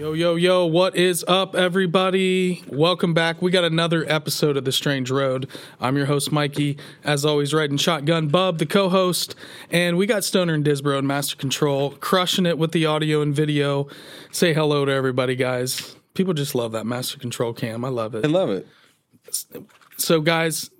Yo, yo, yo, what is up, everybody? Welcome back. We got another episode of The Strange Road. I'm your host, Mikey. As always, riding shotgun, Bub, the co host. And we got Stoner and Disbrow and Master Control crushing it with the audio and video. Say hello to everybody, guys. People just love that Master Control cam. I love it. I love it. So, guys,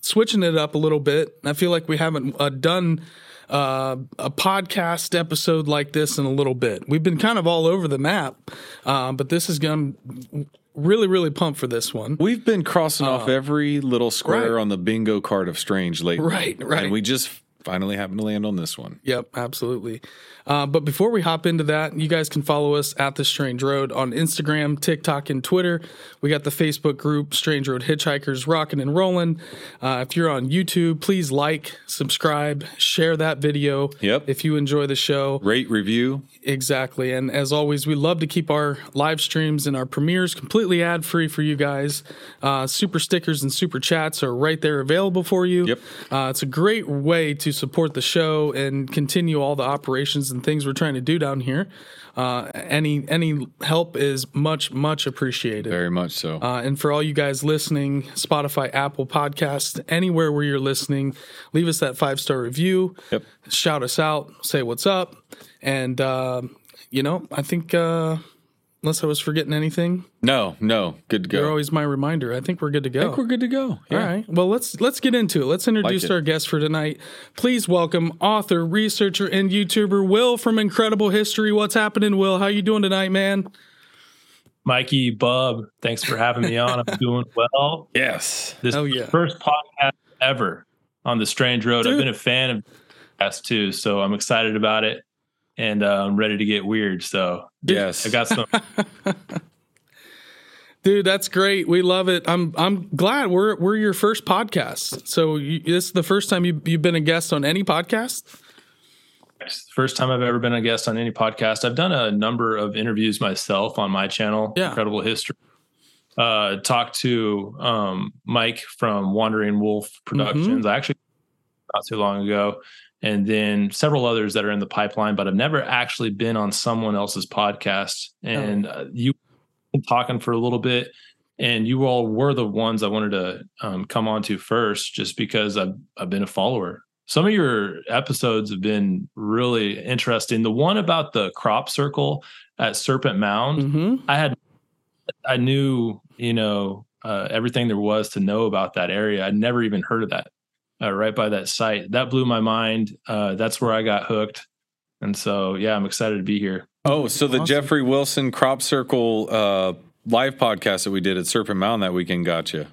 switching it up a little bit. I feel like we haven't uh, done uh, a podcast episode like this in a little bit. We've been kind of all over the map, uh, but this is going to really, really pumped for this one. We've been crossing off every little square right. on the bingo card of Strange lately. Right, right. And we just finally happened to land on this one. Yep, absolutely. Uh, but before we hop into that, you guys can follow us at The Strange Road on Instagram, TikTok, and Twitter. We got the Facebook group, Strange Road Hitchhikers, rocking and rolling. Uh, if you're on YouTube, please like, subscribe, share that video. Yep. If you enjoy the show. Rate, review. Exactly. And as always, we love to keep our live streams and our premieres completely ad free for you guys. Uh, super stickers and super chats are right there available for you. Yep. Uh, it's a great way to support the show and continue all the operations and things we're trying to do down here. Uh, any any help is much much appreciated. Very much so. Uh, and for all you guys listening, Spotify, Apple Podcasts, anywhere where you're listening, leave us that five star review. Yep. Shout us out, say what's up, and uh, you know, I think uh, unless I was forgetting anything, no, no. Good to go. you're always my reminder. I think we're good to go. I think we're good to go. Yeah. All right. Well, let's let's get into it. Let's introduce it. our guest for tonight. Please welcome author, researcher, and YouTuber Will from Incredible History. What's happening, Will? How you doing tonight, man? Mikey, Bub, thanks for having me on. I'm doing well. Yes. This Oh, is yeah. the first podcast ever on the Strange Road. Dude. I've been a fan of S2, so I'm excited about it, and uh, I'm ready to get weird. So Yes. I got some. Dude, that's great. We love it. I'm I'm glad we're we're your first podcast. So you, this is the first time you you've been a guest on any podcast. First time I've ever been a guest on any podcast. I've done a number of interviews myself on my channel, Yeah. Incredible History. Uh, talked to um, Mike from Wandering Wolf Productions. I actually not too long ago, and then several others that are in the pipeline. But I've never actually been on someone else's podcast. And uh, you been talking for a little bit, and you all were the ones I wanted to um, come on to first, just because I've I've been a follower. Some of your episodes have been really interesting. The one about the crop circle at Serpent Mound, Mm-hmm. I had I knew, you know, uh, everything there was to know about that area. I'd never even heard of that. Uh, right by that site, that blew my mind. Uh, that's where I got hooked, and so yeah, I'm excited to be here. Oh, so the Awesome. Jeffrey Wilson Crop Circle uh, live podcast that we did at Serpent Mound that weekend got you.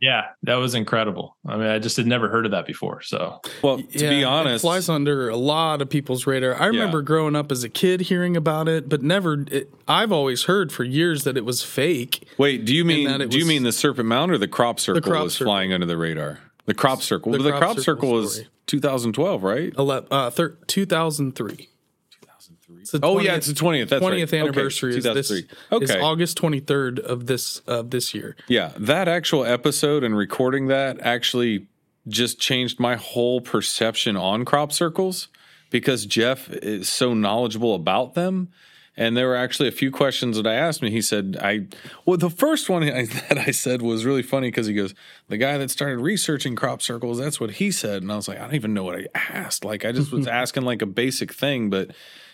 Yeah, that was incredible. I mean, I just had never heard of that before. So Well, to be honest, it flies under a lot of people's radar. I remember growing up as a kid hearing about it, but never. It, I've always heard for years that it was fake. wait, do you mean that it do you mean the Serpent Mound or the Crop Circle the crop was circle. flying under the radar? The Crop Circle. The the crop Crop, circle Circle was 2012, right? Ele- uh, thir- 2003. 2003. Oh yeah, it's the 20th. That's right. 20th Okay, anniversary is this 2003. is Okay. August 23rd of this of this year. Yeah, that actual episode and recording that actually just changed my whole perception on crop circles because Jeff is so knowledgeable about them. And there were actually a few questions that I asked him. He said, "I well, the first one I, that I said was really funny because he goes, the guy that started researching crop circles, that's what he said." And I was like, I don't even know what I asked. Like I just was asking like a basic thing, but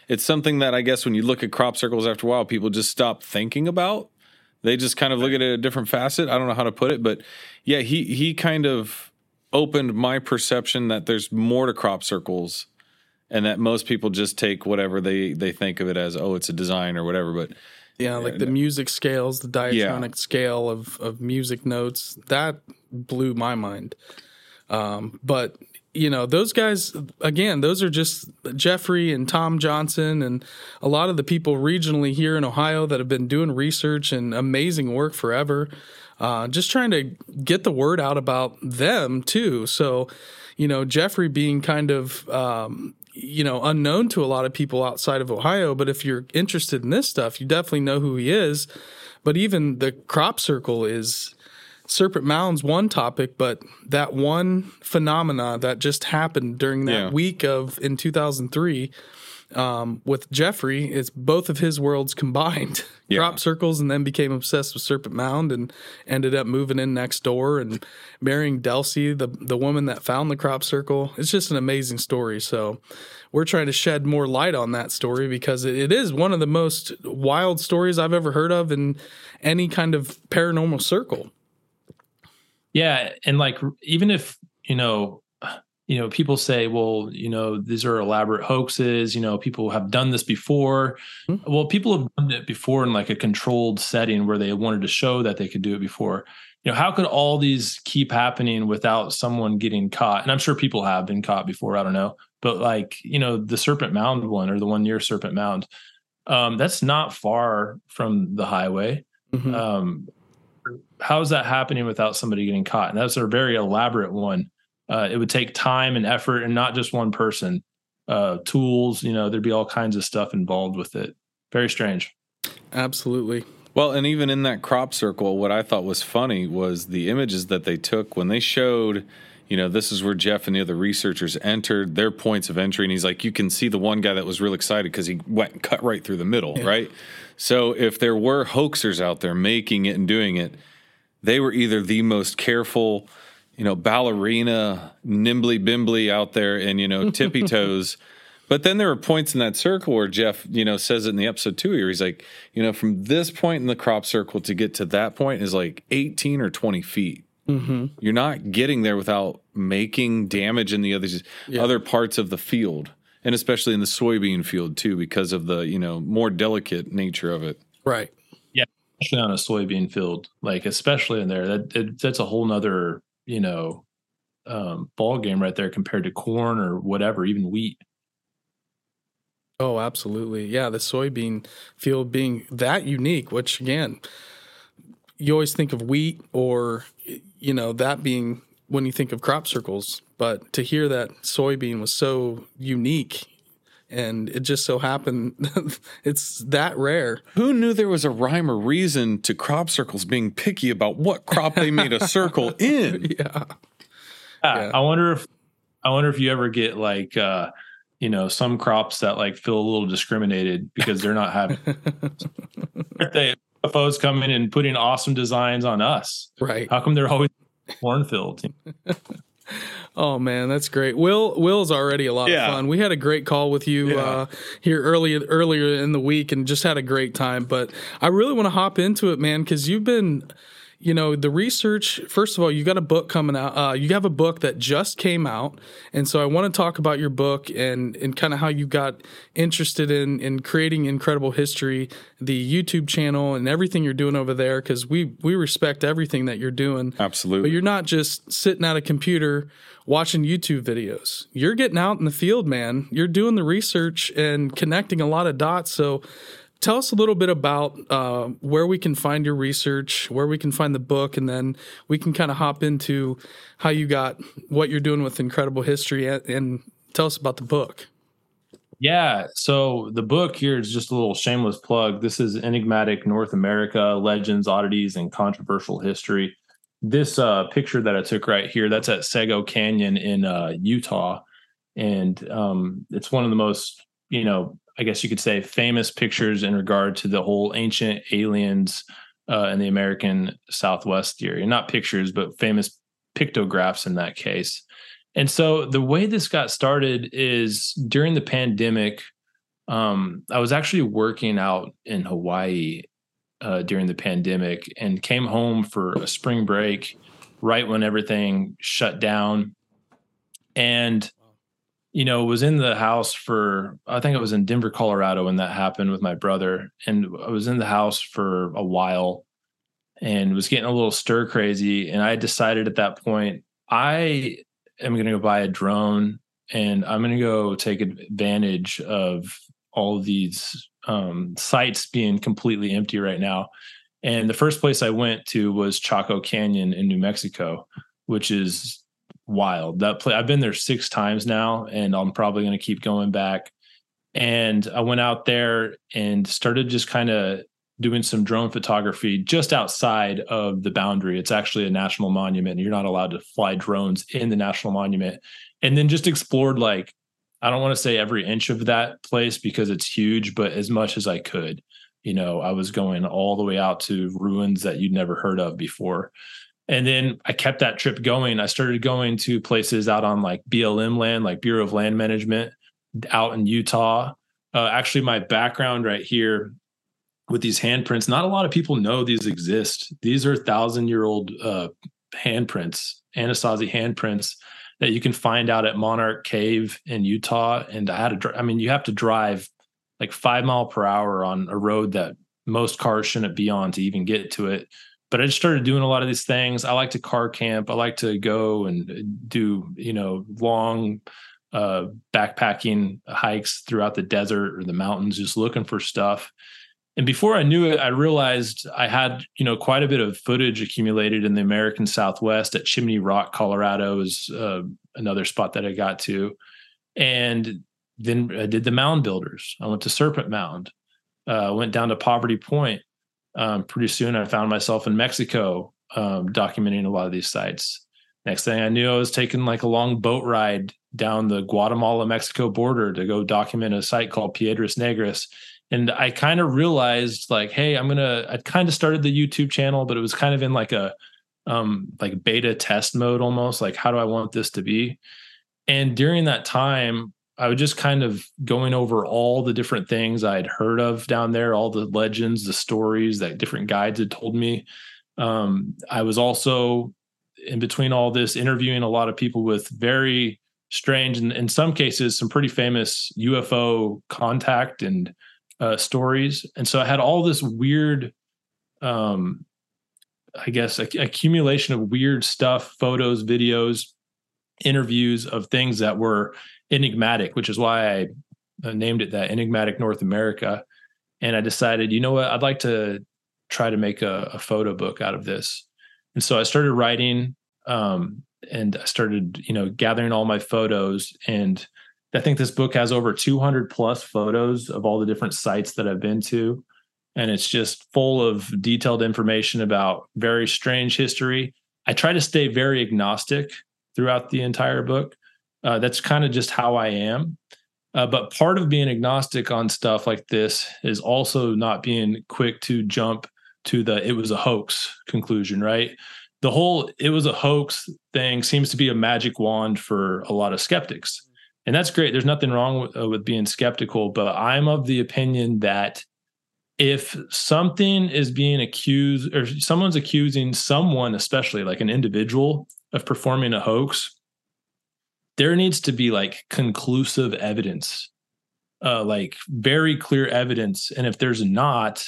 it's something that I guess when you look at crop circles after a while, people just stop thinking about they just kind of look at it a different facet. I don't know how to put it, but yeah, he he kind of opened my perception that there's more to crop circles and that most people just take whatever they they think of it as oh it's a design or whatever but Yeah, like the music scales, the diatonic scale of of music notes. That blew my mind. Um, but you know, those guys again, those are just Jeffrey and Tom Johnson and a lot of the people regionally here in Ohio that have been doing research and amazing work forever. Uh, just trying to get the word out about them too. So, you know, Jeffrey being kind of um, you know unknown to a lot of people outside of Ohio, but if you're interested in this stuff, you definitely know who he is. But even the crop circle is Serpent Mound's one topic, but that one phenomena that just happened during that yeah. week of in 2003 um, with Jeffrey, it's both of his worlds combined. Yeah. Crop circles and then became obsessed with Serpent Mound and ended up moving in next door and marrying Delcy, the the woman that found the crop circle. It's just an amazing story. So we're trying to shed more light on that story because it, it is one of the most wild stories I've ever heard of in any kind of paranormal circle. Yeah, and like even if you know you know, people say, well, you know, these are elaborate hoaxes. You know, people have done this before. Mm-hmm. Well, people have done it before in like a controlled setting where they wanted to show that they could do it before. You know, how could all these keep happening without someone getting caught? And I'm sure people have been caught before. I don't know, but like, you know, the Serpent Mound one or the one near Serpent Mound, um, that's not far from the highway. Mm-hmm. Um, how is that happening without somebody getting caught? And that's a very elaborate one uh, it would take time and effort and not just one person. Uh, tools you know there'd be all kinds of stuff involved with it. Very strange. Absolutely. Well and even in that crop circle what i thought was funny was the images that they took when they showed you know this is where jeff and the other researchers entered their points of entry and he's like you can see the one guy that was real excited because he went and cut right through the middle yeah. right? So if there were hoaxers out there making it and doing it they were either the most careful you know, ballerina, nimbly bimbly out there and, you know, tippy toes. but then there are points in that circle where Jeff, you know, says it in the episode two here. He's like, you know, from this point in the crop circle to get to that point is like 18 or 20 feet. Mm-hmm. You're not getting there without making damage in the other, yeah. other parts of the field. And especially in the soybean field too, because of the, you know, more delicate nature of it. Right. Yeah. Especially on a soybean field, like especially in there, that it, that's a whole nother you know um, ball game right there compared to corn or whatever, even wheat. Oh, absolutely. Yeah, the soybean field being that unique, which again, you always think of wheat or you know that being when you think of crop circles, but to hear that soybean was so unique and it just so happened it's that rare. Who knew there was a rhyme or reason to crop circles being picky about what crop they made a circle in? Yeah. yeah. I wonder if I wonder if you ever get like uh you know some crops that like feel a little discriminated because they're not having they UFOs coming and putting awesome designs on us. Right. How come they're always cornfield? Oh man, that's great. Will Will's already a lot yeah. of fun. We had a great call with you yeah. uh, here earlier earlier in the week and just had a great time. But I really want to hop into it, man, because you've been you know the research first of all you got a book coming out uh, you have a book that just came out and so i want to talk about your book and and kind of how you got interested in in creating incredible history the youtube channel and everything you're doing over there because we we respect everything that you're doing. Absolutely. But you're not just sitting at a computer watching youtube videos. You're getting out in the field man. You're doing the research and connecting a lot of dots. So tell us a little bit about uh, where we can find your research, where we can find the book, and then we can kind of hop into how you got what you're doing with Incredible History and, and tell us about the book. Yeah. So the book here is just a little shameless plug. This is Enigmatic North America Legends, Oddities, and Controversial History. This uh, picture that I took right here, that's at Sego Canyon in uh, Utah. And um, it's one of the most, you know, I guess you could say, famous pictures in regard to the whole ancient aliens uh, in the American Southwest area. Not pictures, but famous pictographs in that case. And so the way this got started is during the pandemic. Um, I was actually working out in Hawaii uh, during the pandemic and came home for a spring break right when everything shut down. And you know, was in the house for, I think it was in Denver, Colorado when that happened with my brother. And I was in the house for a while and was getting a little stir crazy. And I decided at that point, I am going to go buy a drone and I'm going to go take advantage of all these um, sites being completely empty right now. And the first place I went to was Chaco Canyon in New Mexico, which is wild. That play I've been there six times now, and I'm probably going to keep going back. And I went out there and started just kind of doing some drone photography just outside of the boundary. It's actually a national monument. You're not allowed to fly drones in the national monument. And then just explored like, I don't want to say every inch of that place because it's huge, but as much as I could. You know, I was going all the way out to ruins that you'd never heard of before. And then I kept that trip going. I started going to places out on like BLM land, like Bureau of Land Management out in Utah. Uh, actually, my background right here with these handprints, not a lot of people know these exist. These are thousand year old uh, handprints, Anasazi handprints that you can find out at Monarch Cave in Utah. And I had to, I mean, you have to drive like five mile per hour on a road that most cars shouldn't be on to even get to it. But I just started doing a lot of these things. I like to car camp. I like to go and do, you know, long uh, backpacking hikes throughout the desert or the mountains, just looking for stuff. And before I knew it, I realized I had, you know, quite a bit of footage accumulated in the American Southwest at Chimney Rock, Colorado is uh, another spot that I got to. And then I did the mound builders. I went to Serpent Mound, uh, went down to Poverty Point. Um, pretty soon I found myself in Mexico um, documenting a lot of these sites. Next thing I knew, I was taking like a long boat ride down the Guatemala Mexico border to go document a site called Piedras Negras. And I kind of realized like, hey, I'm gonna. I kind of started the YouTube channel, but it was kind of in like a um like beta test mode almost. Like, how do I want this to be? And during that time, I was just kind of going over all the different things I'd heard of down there, all the legends, the stories that different guides had told me. Um, I was also in between all this interviewing a lot of people with very strange and in some cases some pretty famous UFO contact and uh, stories. And so I had all this weird, um, I guess, accumulation of weird stuff, photos, videos, interviews of things that were enigmatic, which is why I uh, named it that Enigmatic North America. And I decided, you know what, I'd like to try to make a, a photo book out of this. And so I started writing um, and I started, you know, gathering all my photos. And I think this book has over 200 plus photos of all the different sites that I've been to. And it's just full of detailed information about very strange history. I try to stay very agnostic throughout the entire book. Uh, that's kind of just how I am. Uh, but part of being agnostic on stuff like this is also not being quick to jump to the it was a hoax conclusion, right? the whole it was a hoax thing seems to be a magic wand for a lot of skeptics and that's great there's nothing wrong with, uh, with being skeptical but i'm of the opinion that if something is being accused or someone's accusing someone especially like an individual of performing a hoax there needs to be like conclusive evidence uh, like very clear evidence and if there's not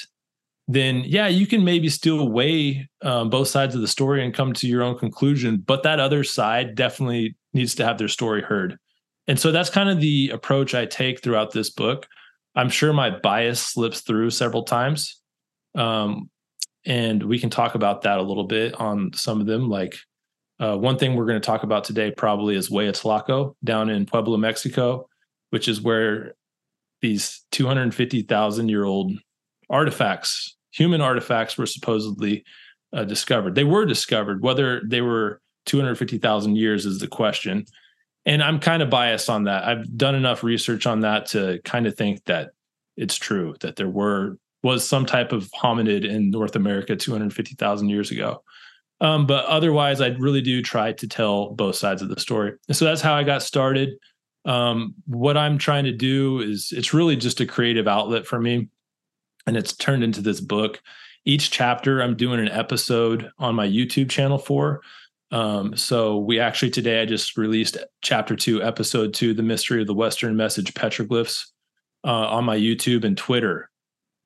then yeah, you can maybe still weigh um, both sides of the story and come to your own conclusion. But that other side definitely needs to have their story heard. And so that's kind of the approach I take throughout this book. I'm sure my bias slips through several times. Um, and we can talk about that a little bit on some of them. Like uh, one thing we're going to talk about today probably is Hueyatlaco down in Puebla, Mexico, which is where these 250,000 year old artifacts, human artifacts, were supposedly uh, discovered. They were discovered. Whether they were 250,000 years is the question. And I'm kind of biased on that. I've done enough research on that to kind of think that it's true that there were was some type of hominid in North America 250,000 years ago. Um, but otherwise, I really do try to tell both sides of the story. And so that's how I got started. Um, what I'm trying to do is it's really just a creative outlet for me and it's turned into this book. Each chapter, I'm doing an episode on my YouTube channel for. Um, so we actually today I just released chapter two, episode two, the mystery of the Western message petroglyphs uh, on my YouTube and Twitter.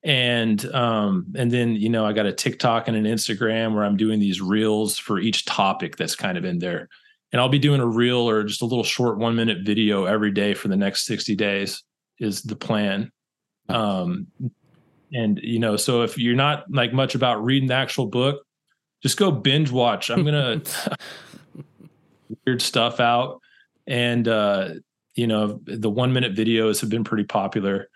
And um, and then you know I got a TikTok and an Instagram where I'm doing these reels for each topic that's kind of in there. And I'll be doing a reel or just a little short one minute video every day for the next 60 days is the plan. Um, and you know, so if you're not like much about reading the actual book, just go binge watch. I'm gonna weird stuff out, and uh, you know, the one minute videos have been pretty popular.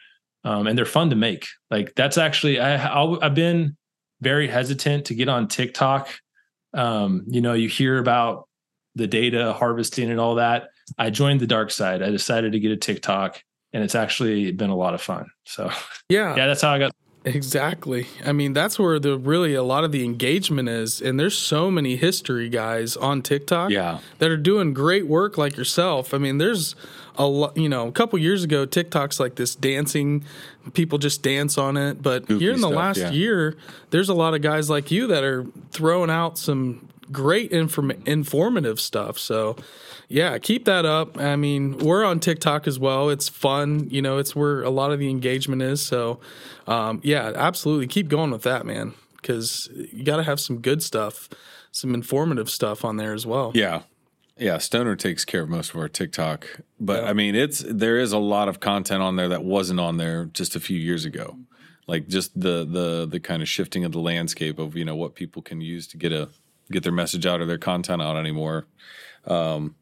Um, and they're fun to make. Like that's actually I i have been very hesitant to get on TikTok. Um, you know, you hear about the data harvesting and all that. I joined the dark side. I decided to get a TikTok, and it's actually been a lot of fun. So yeah, yeah, that's how I got Exactly. I mean, that's where the really a lot of the engagement is. And there's so many history guys on TikTok yeah. that are doing great work like yourself. I mean, there's a lot, you know, a couple years ago, TikTok's like this dancing, people just dance on it. But Goofy here in the stuff, last yeah. year, there's a lot of guys like you that are throwing out some great inform- informative stuff. So, yeah, keep that up. I mean, we're on TikTok as well. It's fun. You know, it's where a lot of the engagement is. So, um, yeah, absolutely. Keep going with that, man, because you got to have some good stuff, some informative stuff on there as well. Yeah. Yeah, Stoner takes care of most of our TikTok, but yeah. I mean, it's there is a lot of content on there that wasn't on there just a few years ago, like just the the the kind of shifting of the landscape of you know what people can use to get a get their message out or their content out anymore. Um,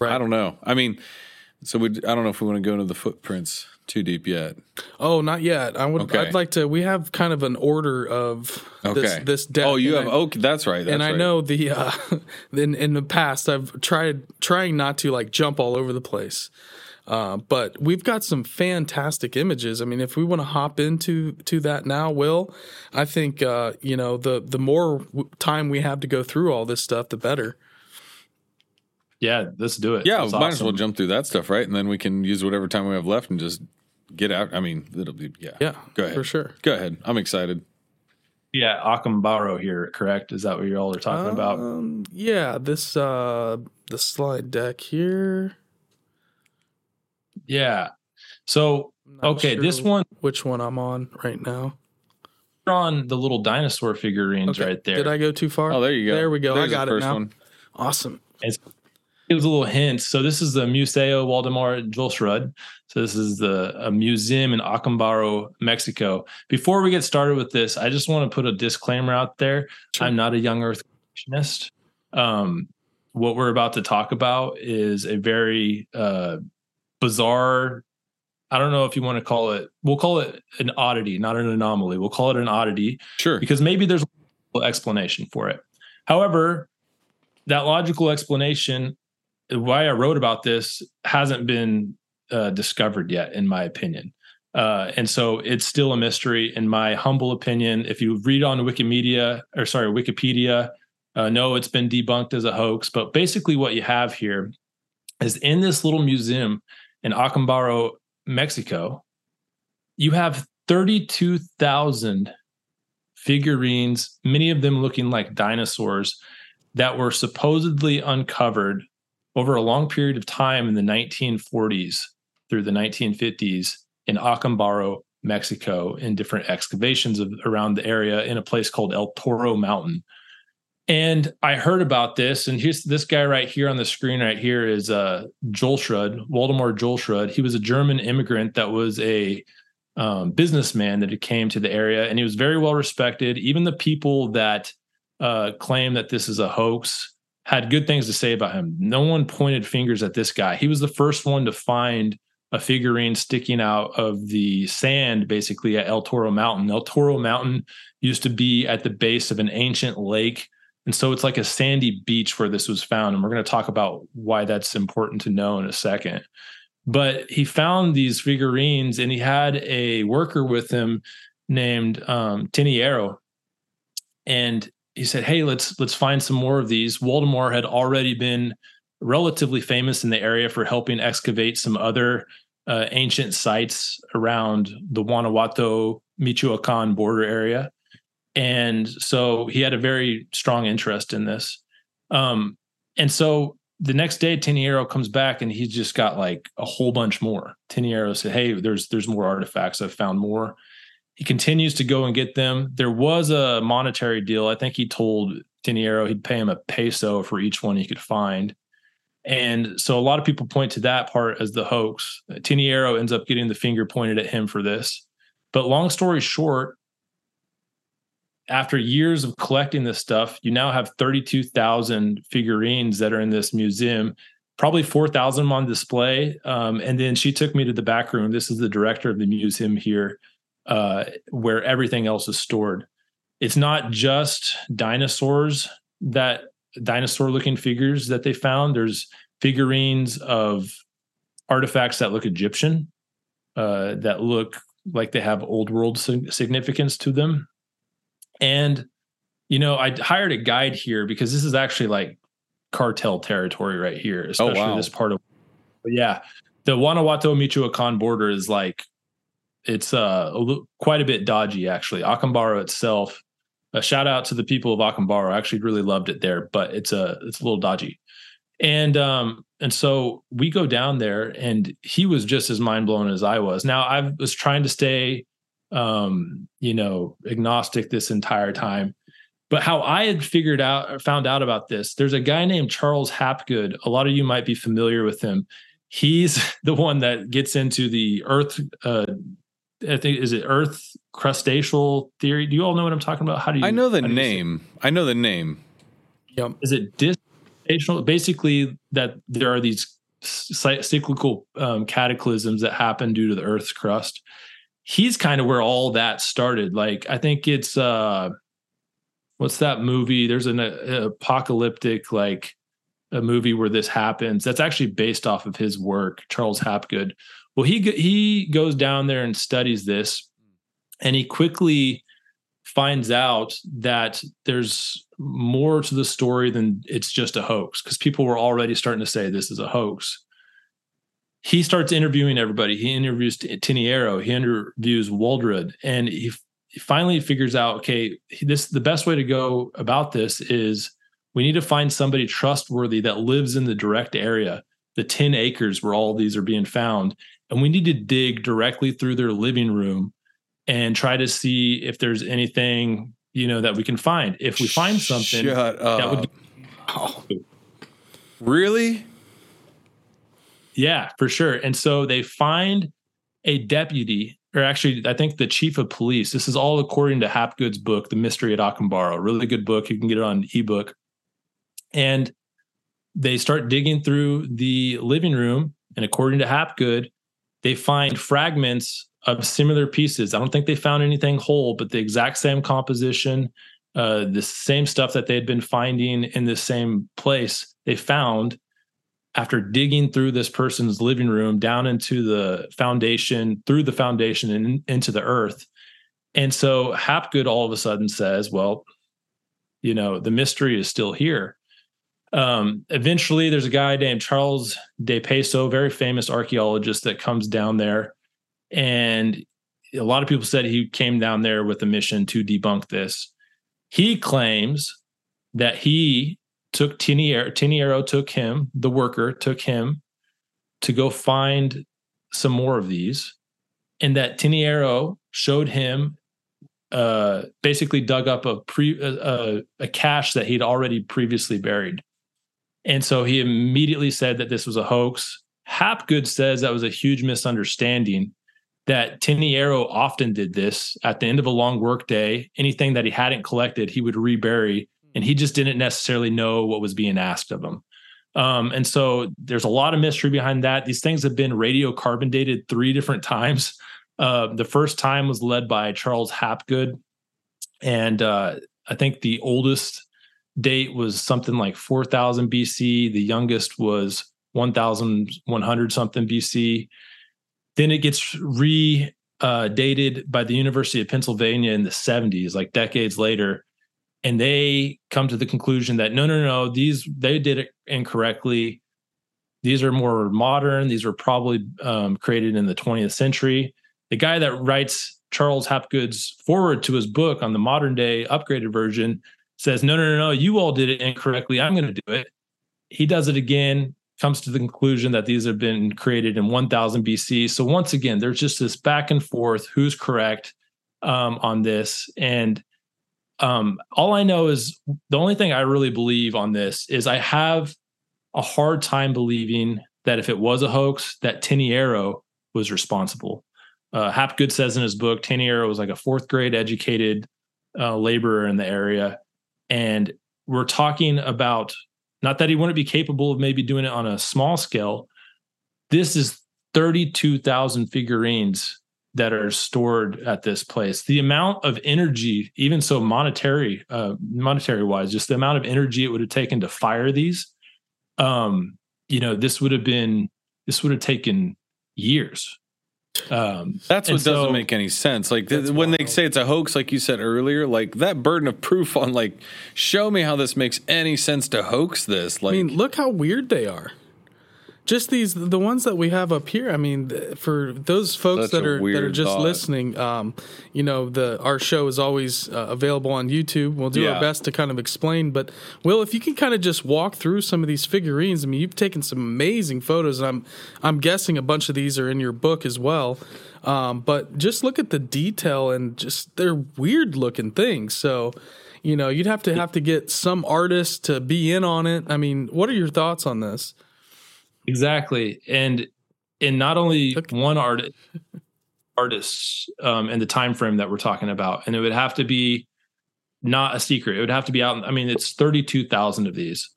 Right. I don't know. I mean, so we I don't know if we want to go into the footprints too deep yet. Oh, not yet. I would. Okay. I'd like to. We have kind of an order of okay. this, this deck. Oh, you have. I, okay, that's right. That's and I right. know the uh, in in the past I've tried trying not to like jump all over the place. Uh, but we've got some fantastic images. I mean, if we want to hop into to that now, Will, I think uh, you know the the more time we have to go through all this stuff, the better. Yeah, let's do it. Yeah, That's might awesome. as well jump through that stuff, right? And then we can use whatever time we have left and just get out. I mean, it'll be yeah. Yeah. Go ahead. For sure. Go ahead. I'm excited. Yeah, Acambaro here, correct? Is that what you all are talking um, about? Yeah, this uh the slide deck here. Yeah. So okay, sure this one which one I'm on right now. on the little dinosaur figurines okay. right there. Did I go too far? Oh, there you go. There we go. There's I got it now. One. Awesome. It's it was a little hint. So this is the Museo Waldemar Julsrud. So this is the a museum in Acambaro, Mexico. Before we get started with this, I just want to put a disclaimer out there. Sure. I'm not a young Earth creationist. Um, what we're about to talk about is a very uh, bizarre. I don't know if you want to call it. We'll call it an oddity, not an anomaly. We'll call it an oddity. Sure. Because maybe there's a explanation for it. However, that logical explanation why I wrote about this hasn't been uh, discovered yet, in my opinion. Uh, and so it's still a mystery, in my humble opinion. If you read on Wikimedia, or sorry, Wikipedia, uh, no, it's been debunked as a hoax. But basically, what you have here is in this little museum in Acambaro, Mexico, you have 32,000 figurines, many of them looking like dinosaurs, that were supposedly uncovered over a long period of time in the 1940s through the 1950s in Acambaro, Mexico, in different excavations of, around the area in a place called El Toro Mountain. And I heard about this, and here's this guy right here on the screen right here is uh, Julsrud, Waldemar Julsrud. He was a German immigrant that was a um, businessman that came to the area, and he was very well respected. Even the people that uh, claim that this is a hoax had good things to say about him. No one pointed fingers at this guy. He was the first one to find a figurine sticking out of the sand, basically at El Toro Mountain. El Toro Mountain used to be at the base of an ancient lake. And so it's like a sandy beach where this was found. And we're going to talk about why that's important to know in a second. But he found these figurines and he had a worker with him named um, Tinajero. And he said, "Hey, let's let's find some more of these." Waldemar had already been relatively famous in the area for helping excavate some other uh, ancient sites around the Guanajuato Michoacan border area, and so he had a very strong interest in this. Um, and so the next day, Tinajero comes back and he's just got like a whole bunch more. Tinajero said, "Hey, there's there's more artifacts. I've found more." He continues to go and get them. There was a monetary deal. I think he told Tinajero he'd pay him a peso for each one he could find. And so a lot of people point to that part as the hoax. Tinajero ends up getting the finger pointed at him for this. But long story short, after years of collecting this stuff, you now have 32,000 figurines that are in this museum probably 4,000 on display. Um, and then she took me to the back room. This is the director of the museum here, uh, where everything else is stored. It's not just dinosaurs that dinosaur looking figures that they found. There's figurines of artifacts that look Egyptian, uh, that look like they have old world significance to them. And, you know, I hired a guide here because this is actually like cartel territory right here, oh, especially oh, wow. this part of. But yeah, the Guanajuato Michoacan border is like it's uh a, quite a bit dodgy actually. Acambaro itself. A shout out to the people of Acambaro. I actually really loved it there, but it's a it's a little dodgy. And um and so we go down there and he was just as mind blown as I was. Now I was trying to stay um you know agnostic this entire time but how I had figured out, found out about this, there's a guy named Charles Hapgood. A lot of you might be familiar with him. He's the one that gets into the Earth. Uh, I think is it Earth crustaceal theory. Do you all know what I'm talking about? How do you? I know the name. I know the name. Yep. Is it discrustaceal? Basically, that there are these cyclical um, cataclysms that happen due to the Earth's crust. He's kind of where all that started. Like I think it's. uh what's that movie? There's an a, apocalyptic like a movie where this happens. That's actually based off of his work, Charles Hapgood. Well, he he goes down there and studies this, and he quickly finds out that there's more to the story than it's just a hoax because people were already starting to say this is a hoax. He starts interviewing everybody. He interviews Tiniero. He interviews Waldred, and he he finally figures out okay this the best way to go about this is we need to find somebody trustworthy that lives in the direct area the 10 acres where all these are being found and we need to dig directly through their living room and try to see if there's anything you know that we can find if we find something that would oh. really yeah for sure and so they find a deputy or actually, I think the chief of police. This is all according to Hapgood's book, The Mystery at Acambaro. Really good book. You can get it on ebook. And they start digging through the living room, and according to Hapgood, they find fragments of similar pieces. I don't think they found anything whole, but the exact same composition, uh, the same stuff that they had been finding in the same place, they found after digging through this person's living room down into the foundation, through the foundation and into the earth. And so Hapgood all of a sudden says, well, you know, the mystery is still here. Um, eventually, there's a guy named Charles Di Peso, very famous archaeologist, that comes down there. And a lot of people said he came down there with a mission to debunk this. He claims that he took Tinajero, Tinajero took him, the worker took him to go find some more of these. And that Tinajero showed him uh, basically dug up a pre a, a cache that he'd already previously buried. And so he immediately said that this was a hoax. Hapgood says that was a huge misunderstanding. That Tinajero often did this at the end of a long workday. Anything that he hadn't collected, he would rebury and he just didn't necessarily know what was being asked of him. Um, and so there's a lot of mystery behind that. These things have been radiocarbon dated three different times. Uh, the first time was led by Charles Hapgood, and uh, I think the oldest date was something like 4000 BC. The youngest was 1100 something BC. Then it gets re uh, dated by the University of Pennsylvania in the 70s, like decades later and they come to the conclusion that no no no these they did it incorrectly these are more modern these were probably um, created in the 20th century the guy that writes charles hapgood's forward to his book on the modern day upgraded version says no no no no you all did it incorrectly i'm going to do it he does it again comes to the conclusion that these have been created in 1000 bc so once again there's just this back and forth who's correct um, on this and um, all I know is the only thing I really believe on this is I have a hard time believing that if it was a hoax, that Tinajero was responsible. Uh, Hapgood says in his book, Tinajero was like a fourth grade educated uh, laborer in the area. And we're talking about Not that he wouldn't be capable of maybe doing it on a small scale. This is 32,000 figurines that are stored at this place. The amount of energy, even so monetary, uh, monetary wise, just the amount of energy it would have taken to fire these, um, you know, this would have been, this would have taken years. Um, that's what doesn't make any sense. Like th- when wild. they say it's a hoax, like you said earlier, like that burden of proof on like, show me how this makes any sense to hoax this. Like, I mean, look how weird they are just these the ones that we have up here i mean for those folks that are that are just thought. listening um, you know the our show is always uh, available on youtube we'll do yeah. our best to kind of explain but will if you can kind of just walk through some of these figurines i mean you've taken some amazing photos and i'm i'm guessing a bunch of these are in your book as well um, but just look at the detail and just they're weird looking things so you know you'd have to have to get some artist to be in on it i mean what are your thoughts on this Exactly. And and not only okay. one artist artists um in the time frame that we're talking about. And it would have to be not a secret. It would have to be out. I mean, it's 32,000 of these.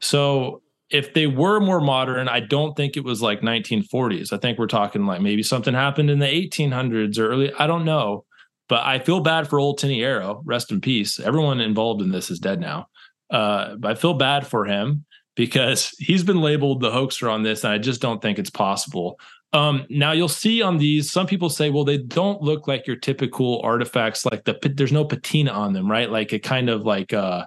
So if they were more modern, I don't think it was like 1940s. I think we're talking like maybe something happened in the 1800s or early. I don't know, but I feel bad for old Tinajero. Rest in peace. Everyone involved in this is dead now. Uh, I feel bad for him because he's been labeled the hoaxer on this, and I just don't think it's possible. Um, now you'll see on these, some people say, well, they don't look like your typical artifacts, like the there's no patina on them, right? Like a kind of like uh,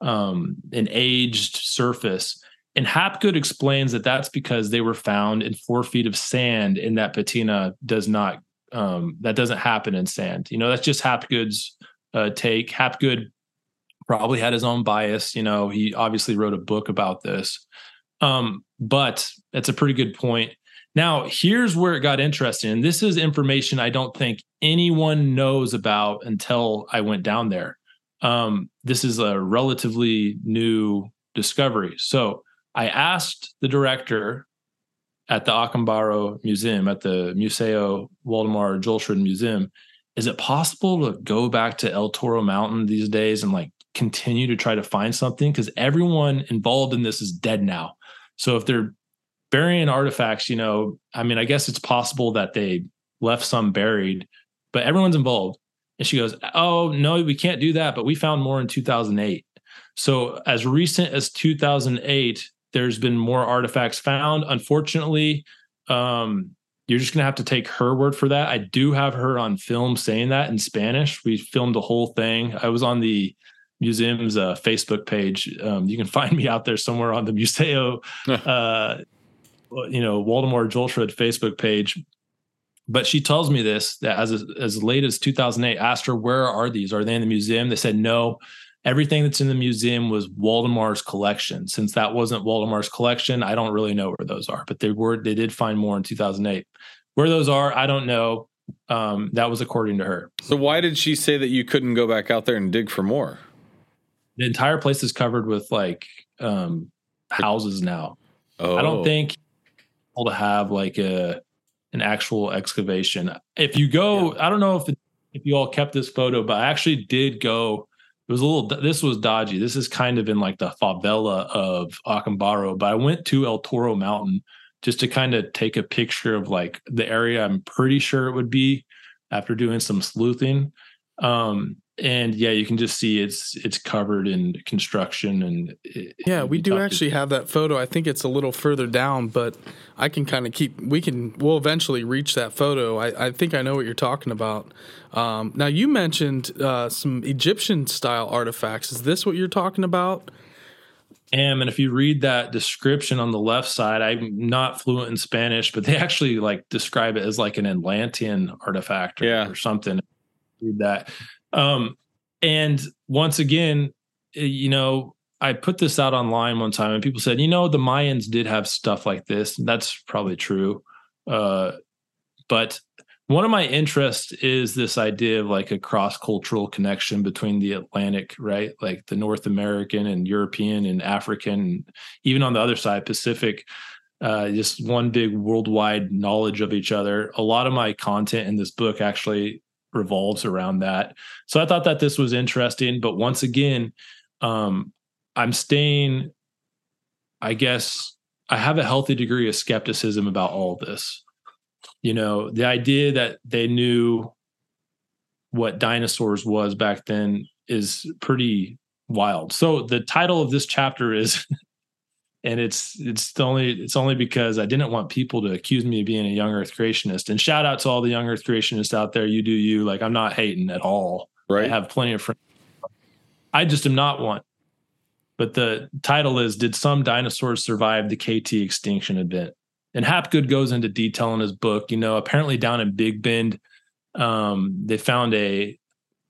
um, an aged surface. And Hapgood explains that that's because they were found in four feet of sand, and that patina does not um, that doesn't happen in sand. You know, that's just Hapgood's uh, take. Hapgood probably had his own bias. You know, he obviously wrote a book about this. Um, but it's a pretty good point. Now, here's where it got interesting. And this is information I don't think anyone knows about until I went down there. Um, this is a relatively new discovery. So I asked the director at the Acambaro Museum, at the Museo Waldemar Julsrud Museum, is it possible to go back to El Toro Mountain these days and like continue to try to find something because everyone involved in this is dead now. So if they're burying artifacts, you know, I mean, I guess it's possible that they left some buried, but everyone's involved. And she goes, Oh, no, we can't do that. But we found more in 2008. So as recent as 2008, there's been more artifacts found. Unfortunately, um, you're just going to have to take her word for that. I do have her on film saying that in Spanish. We filmed the whole thing. I was on the museum's uh, Facebook page. Um, you can find me out there somewhere on the Museo, uh, you know, Waldemar Julsrud Facebook page. But she tells me this that as as late as 2008, asked her where are these? Are they in the museum? They said no. Everything that's in the museum was Waldemar's collection. Since that wasn't Waldemar's collection, I don't really know where those are. But they were they did find more in 2008. Where those are, I don't know. Um, that was according to her. So why did she say that you couldn't go back out there and dig for more? The entire place is covered with like um houses now. Oh. I don't oh. think able to have like a an actual excavation. If you go, yeah. I don't know if it, if you all kept this photo, but I actually did go. It was a little. This was dodgy. This is kind of in like the favela of Acambaro, but I went to El Toro Mountain just to kind of take a picture of like the area. I'm pretty sure it would be after doing some sleuthing. Um, and yeah you can just see it's it's covered in construction and it, yeah we do actually to- have that photo. I think it's a little further down but i can kind of keep we can we'll eventually reach that photo. I, I think i know what you're talking about. Um, now you mentioned uh, some egyptian style artifacts. Is this what you're talking about? Am and if you read that description on the left side i'm not fluent in spanish but they actually like describe it as like an atlantean artifact or, yeah. or something. Read that um, and once again, eh, you know, I put this out online one time and people said, you know, the Mayans did have stuff like this. And that's probably true. Uh, but one of my interests is this idea of like a cross cultural connection between the Atlantic, right? Like the North American and European and African, even on the other side, Pacific. Uh, just one big worldwide knowledge of each other. A lot of my content in this book actually revolves around that. So I thought that this was interesting. But once again, um, I'm staying I guess I have a healthy degree of skepticism about all this. You know, the idea that they knew what dinosaurs was back then is pretty wild. So the title of this chapter is and it's it's only it's only because I didn't want people to accuse me of being a young earth creationist. And shout out to all the young earth creationists out there. You do you. Like I'm not hating at all. Right. I have plenty of friends. I just am not one. But the title is Did Some Dinosaurs Survive the KT Extinction Event? And Hapgood goes into detail in his book. You know, apparently down in Big Bend, um, they found a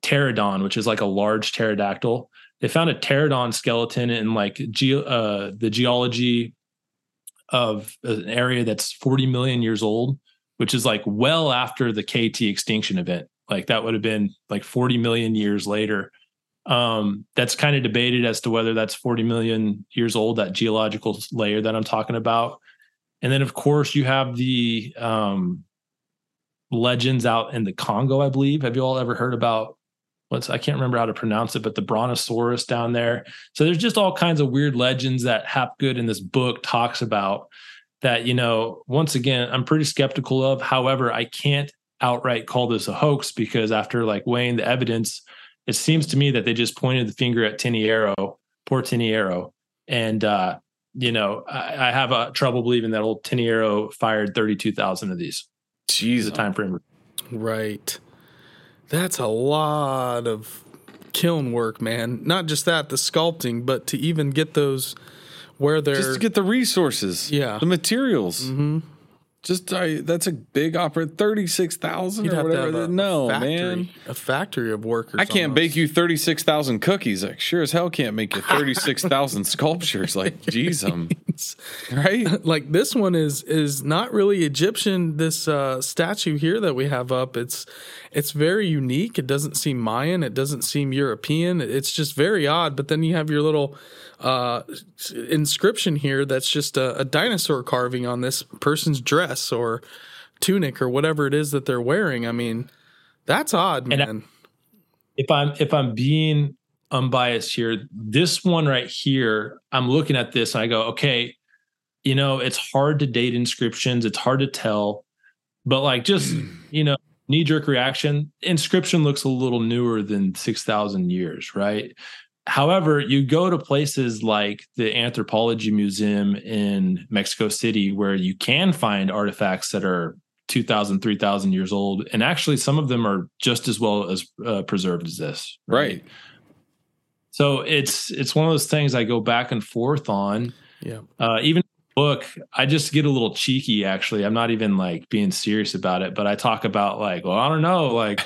pterodon, which is like a large pterodactyl. They found a pterodon skeleton in like ge- uh, the geology of an area that's 40 million years old, which is like well after the KT extinction event. Like that would have been like 40 million years later. Um, that's kind of debated as to whether that's 40 million years old, that geological layer that I'm talking about. And then, of course, you have the um, legends out in the Congo, I believe. Have you all ever heard about what's I can't remember how to pronounce it, but the Brontosaurus down there. So there's just all kinds of weird legends that Hapgood in this book talks about that, you know, once again, I'm pretty skeptical of. However, I can't outright call this a hoax because after like weighing the evidence, it seems to me that they just pointed the finger at Tinajero, poor Tinajero. And uh, you know, I, I have a trouble believing that old Tinajero fired 32,000 of these. Jeez, the time frame. Right. That's a lot of kiln work, man. Not just that, the sculpting, but to even get those where they're just to get the resources, yeah, the materials. Mm-hmm. Just I, that's a big opera. Thirty six thousand or whatever. A, no, factory, man, a factory of workers. I can't almost. bake you thirty six thousand cookies. Like sure as hell can't make you thirty six thousand sculptures. Like geez, um, right? like this one is is not really Egyptian. This uh, statue here that we have up, it's it's very unique. It doesn't seem Mayan. It doesn't seem European. It's just very odd. But then you have your little uh, inscription here that's just a, a, dinosaur carving on this person's dress or tunic or whatever it is that they're wearing. I mean, that's odd, man. I, if I'm if I'm being unbiased here, this one right here, I'm looking at this and I go, okay, you know, it's hard to date inscriptions. It's hard to tell, but like just you know, knee jerk reaction. Inscription looks a little newer than six thousand years, right? However, you go to places like the Anthropology Museum in Mexico City where you can find artifacts that are 2,000, 3,000 years old. And actually, some of them are just as well as uh, preserved as this. Right? right. So it's it's one of those things I go back and forth on. Yeah. Uh, even book, I just get a little cheeky. Actually, I'm not even like being serious about it, but I talk about like, well, I don't know, like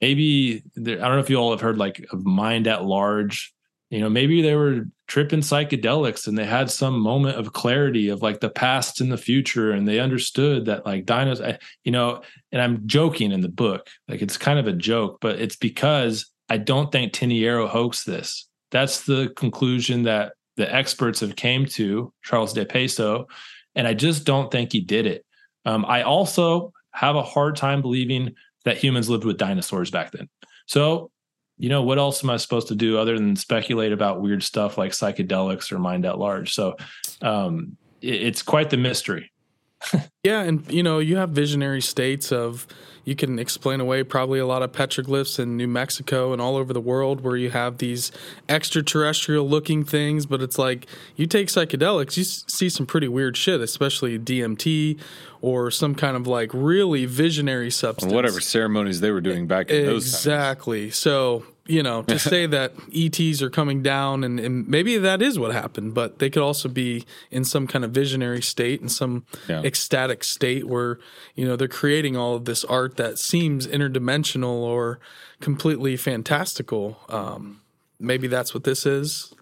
maybe there, I don't know if you all have heard like of mind at large. You know, maybe they were tripping psychedelics and they had some moment of clarity of like the past and the future, and they understood that like dinos, you know. And I'm joking in the book, like it's kind of a joke, but it's because I don't think Tinajero hoaxed this. That's the conclusion that the experts have came to, Charles Di Peso, and I just don't think he did it. Um, I also have a hard time believing that humans lived with dinosaurs back then. So, you know, what else am I supposed to do other than speculate about weird stuff like psychedelics or mind at large? So, um, it, it's quite the mystery. yeah, and you know, you have visionary states of you can explain away probably a lot of petroglyphs in New Mexico and all over the world where you have these extraterrestrial looking things, but it's like you take psychedelics, you see some pretty weird shit, especially DMT or some kind of like really visionary substance. Or whatever ceremonies they were doing back in those days. Exactly. So, you know, to say that ETs are coming down and, and, maybe that is what happened, but they could also be in some kind of visionary state and some yeah. ecstatic state where, you know, they're creating all of this art that seems interdimensional or completely fantastical. Um, maybe that's what this is.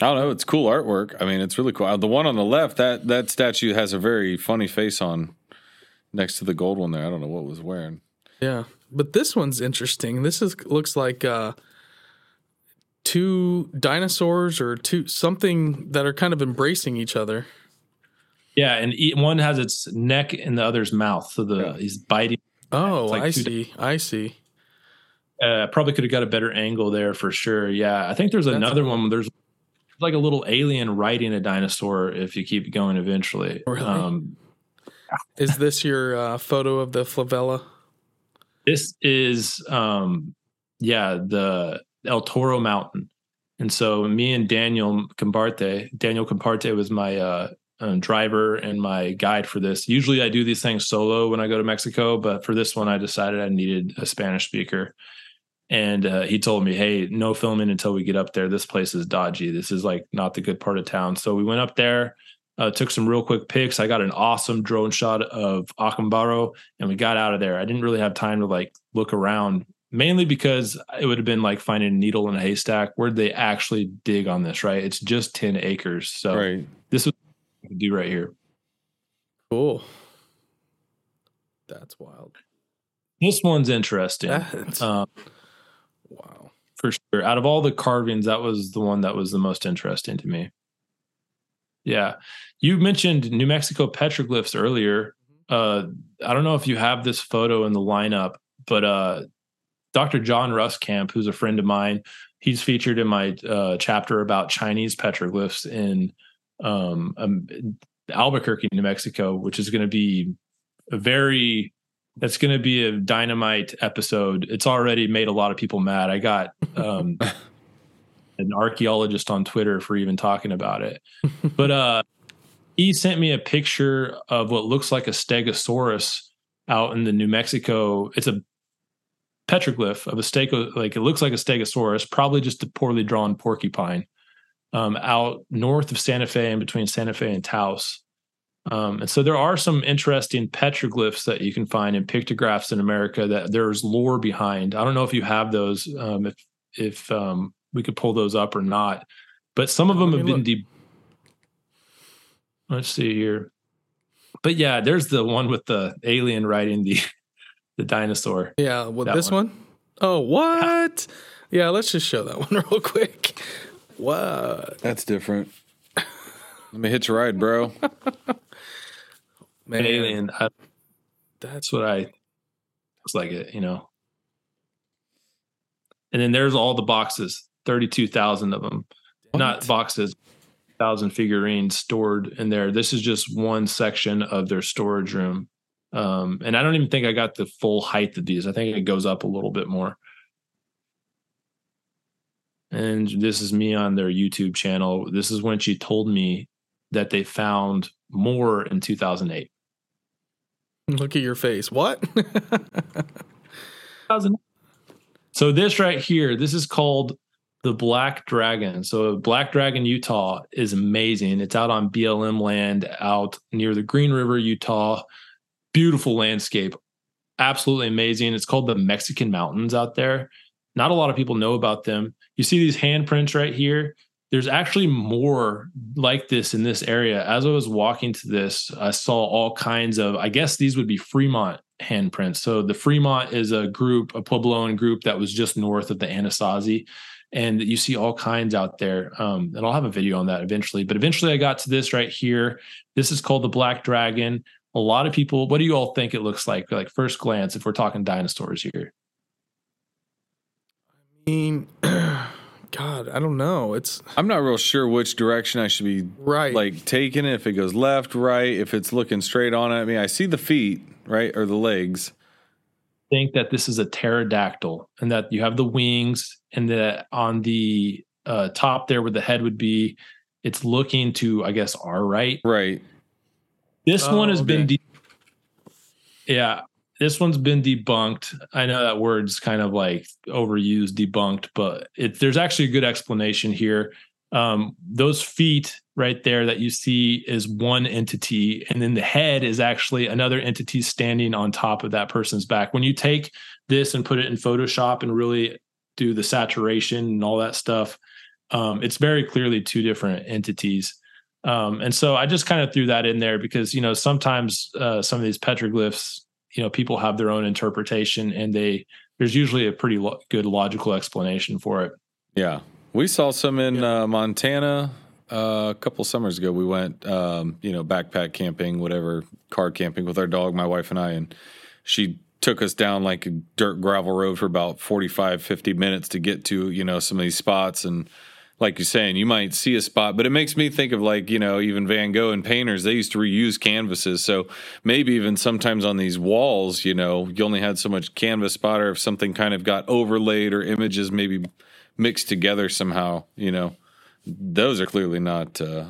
I don't know. It's cool artwork. I mean, it's really cool. The one on the left, that that statue has a very funny face on next to the gold one there. I don't know what was wearing. Yeah, but this one's interesting. This is looks like uh, two dinosaurs or two something that are kind of embracing each other. Yeah, and one has its neck in the other's mouth, so the yeah. he's biting. Oh, like I see. I see. Uh, probably could have got a better angle there for sure. Yeah, I think there's That's another one. There's like a little alien riding a dinosaur if you keep going eventually. Really? Um, is this your uh, photo of the Flavella? This is, um, yeah, the El Toro Mountain. And so me and Daniel Comparte, Daniel Comparte was my uh, uh, driver and my guide for this. Usually I do these things solo when I go to Mexico, but for this one, I decided I needed a Spanish speaker. And uh, he told me, hey, no filming until we get up there. This place is dodgy. This is like not the good part of town. So we went up there, uh, took some real quick pics. I got an awesome drone shot of Acámbaro and we got out of there. I didn't really have time to like look around mainly because it would have been like finding a needle in a haystack. Where'd they actually dig on this, right? It's just 10 acres. So right. this was do right here. Cool. That's wild. This one's interesting. Um, wow. For sure. Out of all the carvings, that was the one that was the most interesting to me. Yeah. You mentioned New Mexico petroglyphs earlier. Uh, I don't know if you have this photo in the lineup, but uh, Dr. John Ruskamp, who's a friend of mine, he's featured in my uh, chapter about Chinese petroglyphs in um, um, Albuquerque, New Mexico, which is going to be a very that's going to be a dynamite episode. It's already made a lot of people mad. I got um, an archaeologist on Twitter for even talking about it. But uh, he sent me a picture of what looks like a stegosaurus out in the New Mexico. It's a petroglyph of a stego, like it looks like a stegosaurus, probably just a poorly drawn porcupine um, out north of Santa Fe and between Santa Fe and Taos. Um, and so there are some interesting petroglyphs that you can find in pictographs in America that there's lore behind. I don't know if you have those, um, if if um, we could pull those up or not, but some of them have been. De- Let's see here, but yeah, there's the one with the alien riding the the dinosaur. Yeah, well, this one. one? Oh, what? Yeah. yeah, let's just show that one real quick. What? That's different. Let me hitch a ride, bro. Man, alien. I, that's what I was like. It, you know. And then there's all the boxes, thirty-two thousand of them, what? not boxes, thousand figurines stored in there. This is just one section of their storage room, um, and I don't even think I got the full height of these. I think it goes up a little bit more and this is me on their YouTube channel. This is when she told me that they found more in 2008. Look at your face. What? so this right here, this is called the Black Dragon. So Black Dragon, Utah is amazing. It's out on BLM land out near the Green River, Utah. Beautiful landscape. Absolutely amazing. It's called the Mexican Mountains out there. Not a lot of people know about them. You see these handprints right here. There's actually more like this in this area. As I was walking to this, I saw all kinds of, I guess these would be Fremont handprints. So the Fremont is a group, a Puebloan group that was just north of the Anasazi. And you see all kinds out there. Um, and I'll have a video on that eventually. But eventually I got to this right here. This is called the Black Dragon. A lot of people, what do you all think it looks like? Like first glance, if we're talking dinosaurs here I mean, God, I don't know. It's I'm not real sure which direction I should be right like taking it. If it goes left, right, if it's looking straight on at me. I see the feet, right, or the legs. Think that this is a pterodactyl, and that you have the wings, and that on the uh, top there, where the head would be, it's looking to, I guess, our right. Right. This oh, one has okay. been. De- yeah, this one's been debunked. I know that word's kind of like overused, debunked, but it, there's actually a good explanation here. Um, those feet right there that you see is one entity, and then the head is actually another entity standing on top of that person's back. When you take this and put it in Photoshop and really do the saturation and all that stuff, um, it's very clearly two different entities. Um, and so I just kind of threw that in there because you know sometimes uh, some of these petroglyphs you know people have their own interpretation and they there's usually a pretty lo- good logical explanation for it yeah we saw some in yeah. uh, montana uh, a couple summers ago we went um, you know backpack camping whatever car camping with our dog my wife and i and she took us down like a dirt gravel road for about 45 50 minutes to get to you know some of these spots and like you're saying, you might see a spot, but it makes me think of like, you know, even Van Gogh and painters, they used to reuse canvases. So maybe even sometimes on these walls, you know, you only had so much canvas spot, or if something kind of got overlaid or images maybe mixed together somehow, you know, those are clearly not uh,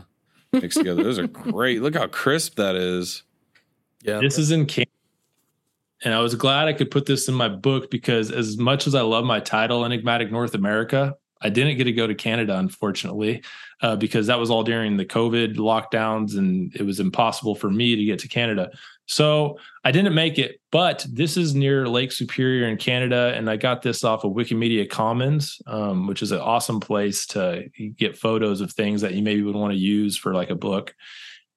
mixed together. Those are great. Look how crisp that is. Yeah. This is in Canada. And I was glad I could put this in my book because as much as I love my title, Enigmatic North America, I didn't get to go to Canada, unfortunately, uh, because that was all during the COVID lockdowns and it was impossible for me to get to Canada. So I didn't make it, but this is near Lake Superior in Canada. And I got this off of Wikimedia Commons, um, which is an awesome place to get photos of things that you maybe would want to use for like a book.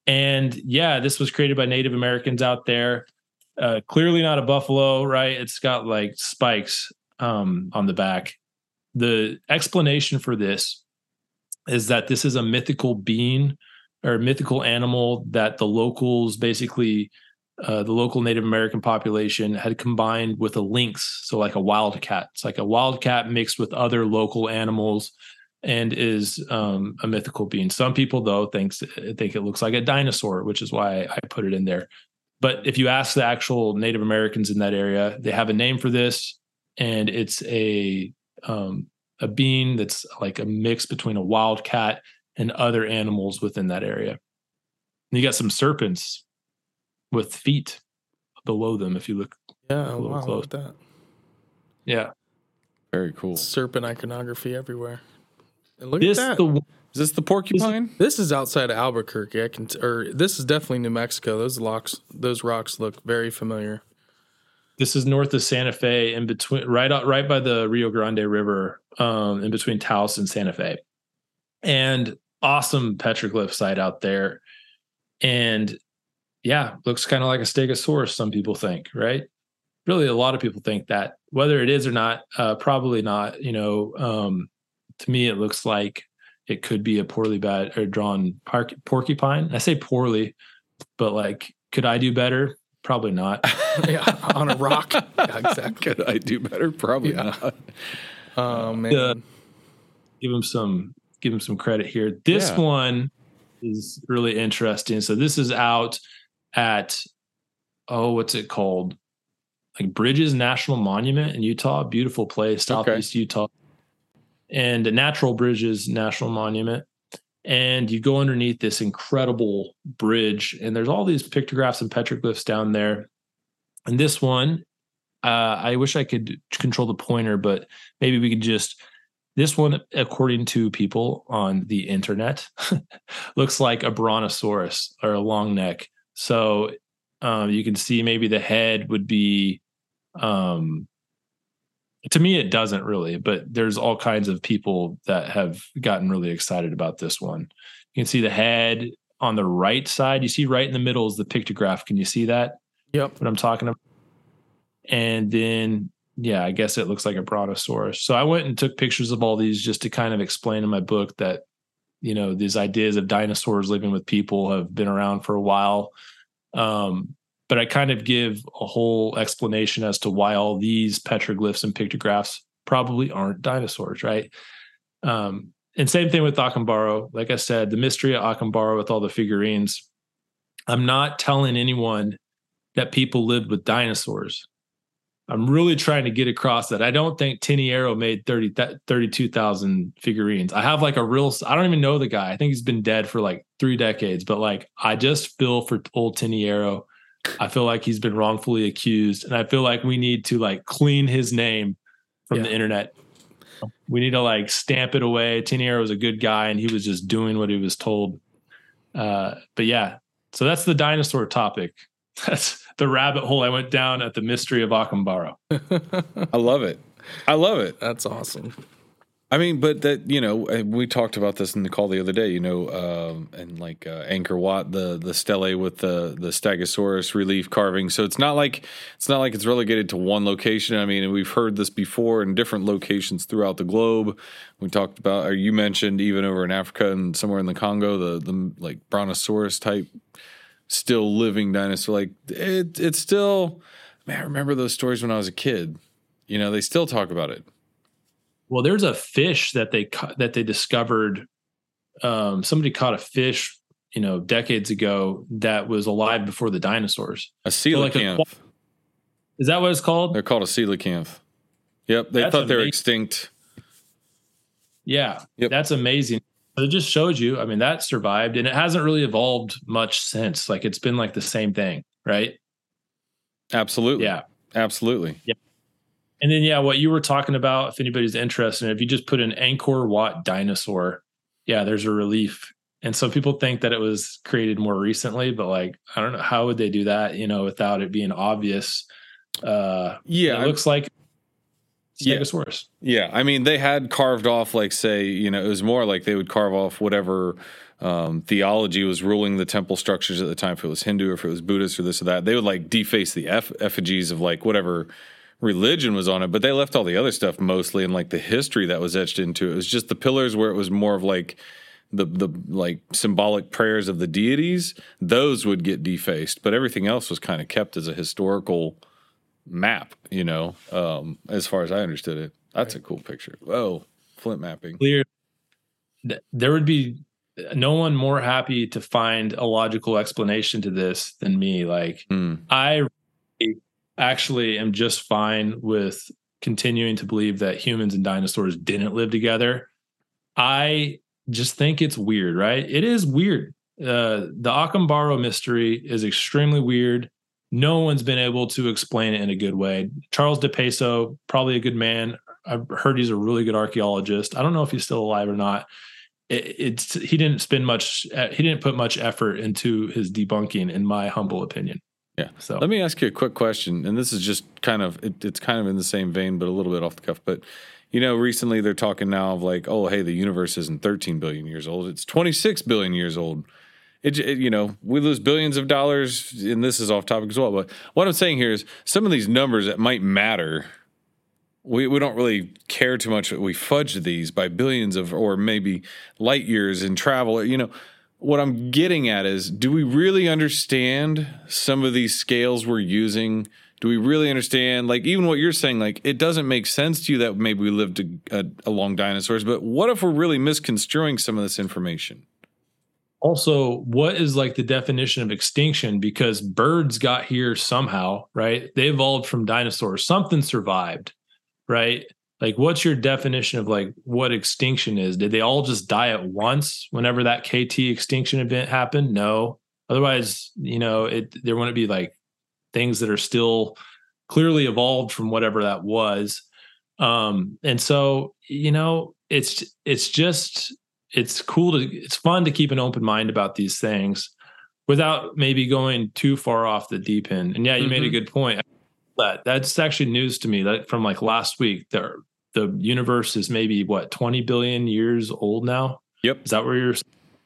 And yeah, this was created by Native Americans out there. Uh, clearly not a buffalo, right? It's got like spikes um, on the back the explanation for this is that this is a mythical being or mythical animal that the locals basically uh, the local Native American population had combined with a lynx, so like a wildcat. It's like a wildcat mixed with other local animals, and is um, a mythical being. Some people though thinks think it looks like a dinosaur, which is why I put it in there. But if you ask the actual Native Americans in that area, they have a name for this, and it's a um, a being that's like a mix between a wildcat and other animals within that area. And you got some serpents with feet below them if you look yeah, a little wow, close. that. Yeah. Very cool. Serpent iconography everywhere. And look this at that. The, is this the porcupine? This, this is outside of Albuquerque. I can, t- or this is definitely New Mexico. Those locks, those rocks look very familiar. This is north of Santa Fe, in between, right out, right by the Rio Grande River, um, in between Taos and Santa Fe, and awesome petroglyph site out there. And yeah, looks kind of like a stegosaurus. Some people think, right? Really, a lot of people think that. Whether it is or not, uh, probably not. You know, um, to me, it looks like it could be a poorly bad or drawn park, porcupine. I say poorly, but like, could I do better? Probably not. yeah, on a rock. Yeah, exactly. Could I do better? Probably yeah. not. Oh man. Uh, give him some give him some credit here. This yeah. one is really interesting. So this is out at oh, what's it called? Like Bridges National Monument in Utah. Beautiful place, southeast okay. Utah. And the Natural Bridges National Monument and you go underneath this incredible bridge and there's all these pictographs and petroglyphs down there and this one uh, i wish i could control the pointer but maybe we could just this one according to people on the internet looks like a brontosaurus or a long neck so um, you can see maybe the head would be um, to me it doesn't really but there's all kinds of people that have gotten really excited about this one. You can see the head on the right side. You see right in the middle is the pictograph. Can you see that? Yep. What i'm talking about and then yeah i guess it looks like a brontosaurus. So i went and took pictures of all these just to kind of explain in my book that you know these ideas of dinosaurs living with people have been around for a while um, but I kind of give a whole explanation as to why all these petroglyphs and pictographs probably aren't dinosaurs, right? Um, and same thing with Acambaro. Like I said, the mystery of Acambaro with all the figurines. I'm not telling anyone that people lived with dinosaurs. I'm really trying to get across that I don't think Tinajero made 30, 32,000 figurines. I have like a real, I don't even know the guy. I think he's been dead for like three decades, but like I just feel for old Tinajero I feel like he's been wrongfully accused, and I feel like we need to like clean his name from yeah. the internet. We need to like stamp it away. Tinajero was a good guy, and he was just doing what he was told. Uh, but yeah, so that's the dinosaur topic. That's the rabbit hole I went down at the mystery of Acambaro. I love it. I love it. That's awesome. I mean, but that you know, we talked about this in the call the other day. You know, um, and like uh, Angkor Wat, the the stele with the the Stegosaurus relief carving. So it's not like it's not like it's relegated to one location. I mean, we've heard this before in different locations throughout the globe. We talked about, or you mentioned, even over in Africa and somewhere in the Congo, the the like Brontosaurus type, still living dinosaur. Like it, it's still. Man, I remember those stories when I was a kid. You know, they still talk about it Well, there's a fish that they that they discovered. Um, somebody caught a fish, you know, decades ago that was alive before the dinosaurs. A coelacanth. So like is that what it's called? They're called a coelacanth. Yep, they That's thought amazing. they were extinct. Yeah, yep. that's amazing. It just shows you. I mean, that survived, and it hasn't really evolved much since. Like it's been like the same thing, right? Absolutely. Yeah. Absolutely. Yeah. And then yeah, what you were talking about, if anybody's interested, if you just put an Angkor Wat dinosaur, yeah, there's a relief. And some people think that it was created more recently, but like I don't know how would they do that, you know, without it being obvious. Uh yeah, it looks like Stegosaurus. Yeah. yeah. I mean, they had carved off, like, say, you know, it was more like they would carve off whatever um, theology was ruling the temple structures at the time, if it was Hindu or if it was Buddhist or this or that. They would like deface the eff- effigies of like whatever religion was on it, but they left all the other stuff mostly and like the history that was etched into it. It was just the pillars where it was more of like the the like symbolic prayers of the deities. Those would get defaced, but everything else was kind of kept as a historical map, you know, um, as far as I understood it. That's right. a cool picture. Whoa, flint mapping. Clear. There would be no one more happy to find a logical explanation to this than me. Like, mm. I actually am just fine with continuing to believe that humans and dinosaurs didn't live together. I just think it's weird, right? It is weird. Uh, the Acambaro mystery is extremely weird no one's been able to explain it in a good way. Charles Di Peso, probably a good man. I've heard he's a really good archaeologist. I don't know if he's still alive or not. It, it's he didn't spend much. Uh, he didn't put much effort into his debunking, in my humble opinion. Yeah. So let me ask you a quick question, and this is just kind of it, it's kind of in the same vein, but a little bit off the cuff. But you know, recently they're talking now of like, oh, hey, the universe isn't 13 billion years old; it's 26 billion years old it, it, you know we lose billions of dollars and this is off topic as well but what i'm saying here is some of these numbers that might matter we, we don't really care too much we fudge these by billions of or maybe light years in travel you know. What i'm getting at is do we really understand some of these scales we're using? Do we really understand like even what you're saying like it doesn't make sense to you that maybe we lived a, a, along dinosaurs but what if we're really misconstruing some of this information also what is like the definition of extinction? Because birds got here somehow right? They evolved from dinosaurs. Something survived right? Like what's your definition of like what extinction is? Did they all just die at once whenever that kt extinction event happened? No. Otherwise you know it there wouldn't be like things that are still clearly evolved from whatever that was. Um and so you know it's it's just it's cool to it's fun to keep an open mind about these things without maybe going too far off the deep end. And yeah, you mm-hmm. made a mm-hmm. good point. That that's actually news to me. That from like last week, the the universe is maybe what 20 billion years old now. Yep. Is that where you're?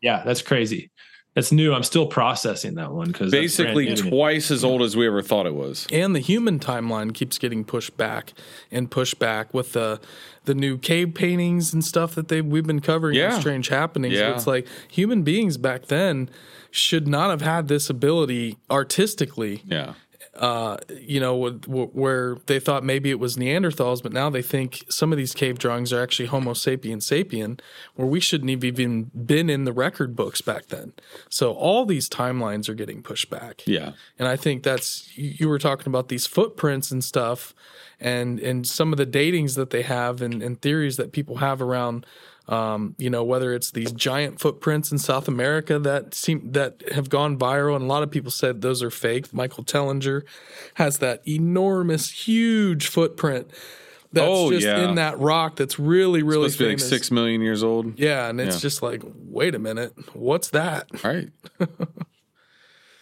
Yeah, that's crazy. That's new. I'm still processing that one because basically twice as old as we ever thought it was. And the human timeline keeps getting pushed back and pushed back with the the new cave paintings and stuff that they we've been covering yeah. strange happenings. Yeah. it's like human beings back then should not have had this ability artistically. Yeah uh, you know, where they thought maybe it was Neanderthals, but now they think some of these cave drawings are actually Homo sapien sapien, where we shouldn't have even been in the record books back then. So all these timelines are getting pushed back. Yeah, and I think that's you were talking about these footprints and stuff, and and some of the datings that they have and, and theories that people have around um, you know, whether it's these giant footprints in South America that seem that have gone viral, and a lot of people said those are fake. Michael Tellinger has that enormous, huge footprint that's oh, just yeah. in that rock that's really, really it's supposed famous. to be like six million years old. Yeah, and it's yeah. just like, wait a minute, what's that? Right.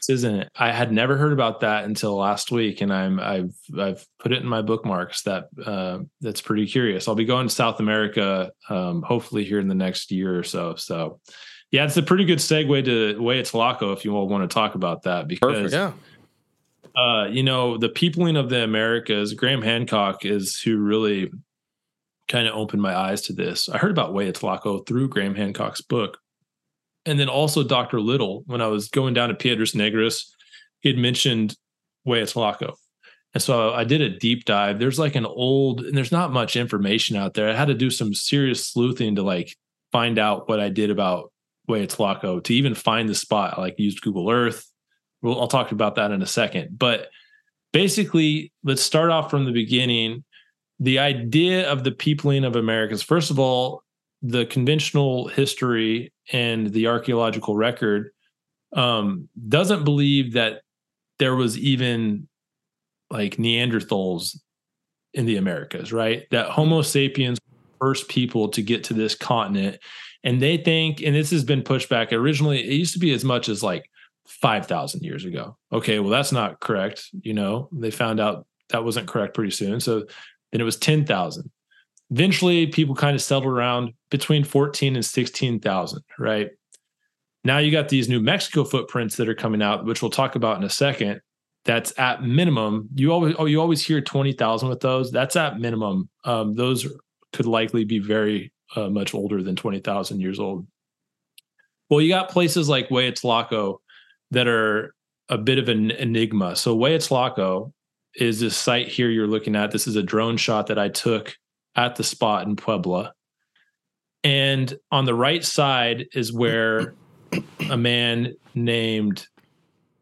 isn't it? I had never heard about that until last week, and I'm I've I've put it in my bookmarks. That uh, that's pretty curious. I'll be going to South America, um, hopefully here in the next year or so. So, yeah, it's a pretty good segue to Hueyatlaco if you all want to talk about that because. Perfect. Yeah. Uh, you know, the peopling of the Americas, Graham Hancock is who really kind of opened my eyes to this. I heard about Hueyatlaco through Graham Hancock's book and then also Dr. Little, when I was going down to Piedras Negras, he had mentioned Hueyatlaco. And so I did a deep dive. There's like an old, and there's not much information out there. I had to do some serious sleuthing to like find out what I did about Hueyatlaco to even find the spot. I like used Google Earth. Well, I'll talk about that in a second. But basically, let's start off from the beginning. The idea of the peopling of Americas, first of all, the conventional history and the archaeological record um, doesn't believe that there was even like Neanderthals in the Americas, right? That Homo sapiens first people to get to this continent. And they think, and this has been pushed back originally, it used to be as much as like 5,000 years ago. Okay, well, that's not correct. You know, they found out that wasn't correct pretty soon. So then it was 10,000. Eventually, people kind of settled around between 14 and 16,000, right? Now you got these New Mexico footprints that are coming out, which we'll talk about in a second that's at minimum. You always oh you always hear twenty thousand with those. That's at minimum. Um, those could likely be very uh, much older than twenty thousand years old. Well, you got places like Hueyatlaco that are a bit of an enigma. So Hueyatlaco is this site here you're looking at. This is a drone shot that I took at the spot in Puebla. And on the right side is where a man named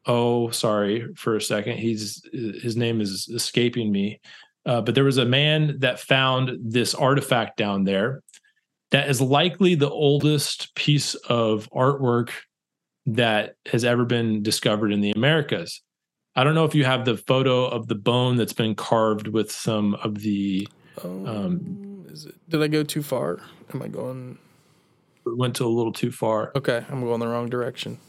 oh, sorry for a second. He's his name is escaping me. Uh, but there was a man that found this artifact down there that is likely the oldest piece of artwork that has ever been discovered in the Americas. I don't know if you have the photo of the bone that's been carved with some of the. Um, um, is it, did I go too far? Am I going? Went to a little too far. Okay, I'm going the wrong direction.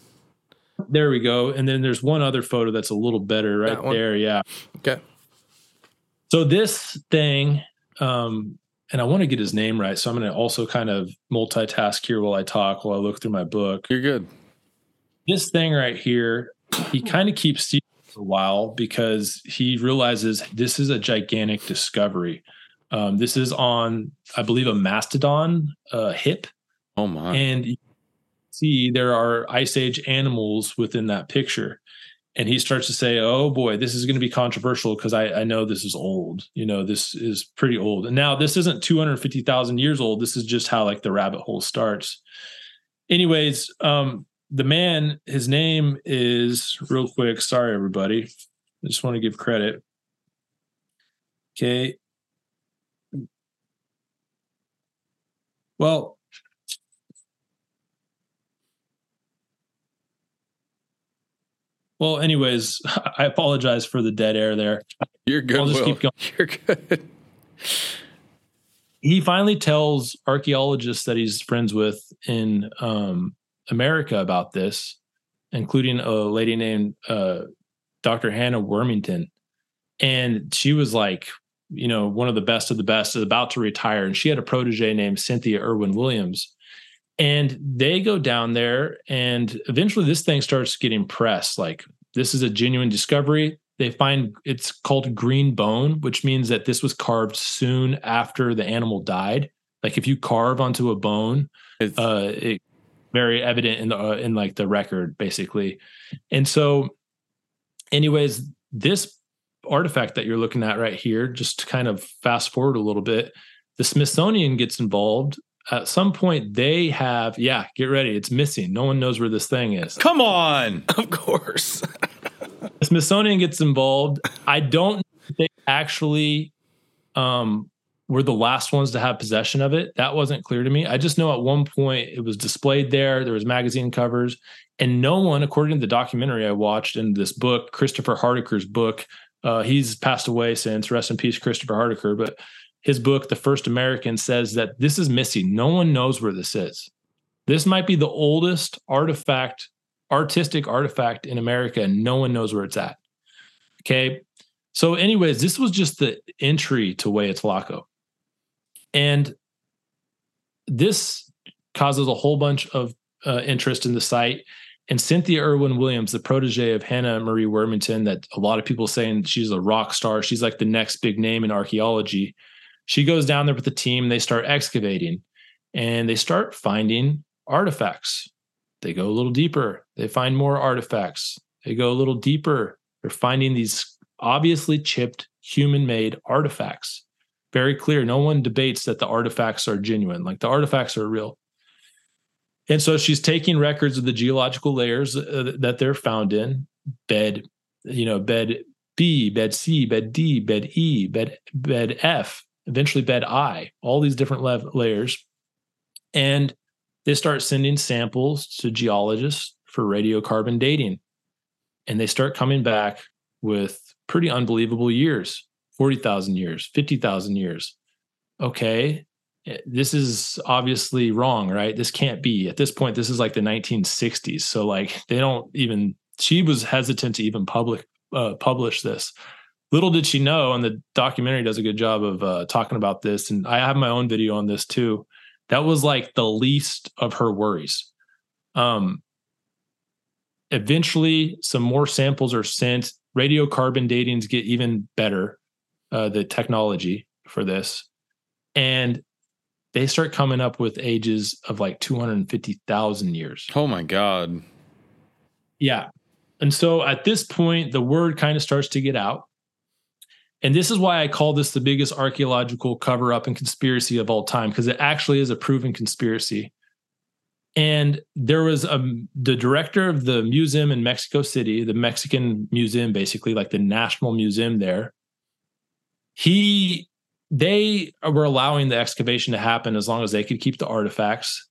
There we go. And then there's one other photo that's a little better right there. Yeah. Okay. So this thing, um, and I want to get his name right. So I'm going to also kind of multitask here while I talk, while I look through my book. You're good. This thing right here, he kind of keeps for a while because he realizes this is a gigantic discovery. Um, this is on, I believe, a mastodon uh, hip. Oh my! And see there are ice age animals within that picture. And he starts to say oh boy this is going to be controversial because I, I know this is old. You know this is pretty old. And now this isn't 250000 years old. This is just how like the rabbit hole starts. Anyways um the man his name is real quick sorry everybody. I just want to give credit. Okay well Well, anyways, I apologize for the dead air there. You're good. I'll just Will. keep going. You're good. He finally tells archaeologists that he's friends with in um, America about this, including a lady named uh, Dr. Hannah Wormington. And she was like, you know, one of the best of the best, is about to retire. And she had a protege named Cynthia Irwin Williams and they go down there, and eventually this thing starts getting pressed. Like, this is a genuine discovery. They find it's called green bone, which means that this was carved soon after the animal died. Like, if you carve onto a bone, it's uh, it, very evident in the uh, in like the record, basically. And so, anyways, this artifact that you're looking at right here, just to kind of fast forward a little bit, the Smithsonian gets involved. At some point they have yeah get ready. It's missing. No one knows where this thing is. Come on! Of course. Smithsonian gets involved. I don't they actually um were the last ones to have possession of it. That wasn't clear to me. I just know at one point it was displayed there. There was magazine covers. And no one according to the documentary i watched in this book christopher hardaker's book uh, he's passed away since rest in peace christopher hardaker but his book, The First American, says that this is missing. No one knows where this is. This might be the oldest artifact, artistic artifact in America, and no one knows where it's at. Okay. So, anyways, this was just the entry to Hueyatlaco. And this causes a whole bunch of uh, interest in the site. And Cynthia Irwin Williams, the protege of Hannah Marie Wormington, that a lot of people saying she's a rock star, she's like the next big name in archaeology she goes down there with the team. They start excavating and they start finding artifacts. They go a little deeper. They find more artifacts. They go a little deeper. They're finding these obviously chipped human made artifacts. Very clear. No one debates that the artifacts are genuine, like the artifacts are real. And so she's taking records of the geological layers uh, that they're found in bed, you know, bed B, bed C, bed D, bed E, bed bed F, eventually bed I, all these different layers. And they start sending samples to geologists for radiocarbon dating. And they start coming back with pretty unbelievable years 40,000 years, 50,000 years. Okay, this is obviously wrong, right? This can't be. At this point, this is like the 1960s. So, like, they don't even, she was hesitant to even public uh, publish this. Little did she know, and the documentary does a good job of uh, talking about this. And I have my own video on this too. That was like the least of her worries. Um, eventually, some more samples are sent. Radiocarbon datings get even better, uh, the technology for this. And they start coming up with ages of like 250,000 years. Oh my God. Yeah. And so at this point, the word kind of starts to get out. And this is why I call this the biggest archaeological cover up and conspiracy of all time, because it actually is a proven conspiracy. And there was a, the director of the museum in Mexico City, the Mexican museum, basically like the national museum there. He, they were allowing the excavation to happen as long as they could keep the artifacts.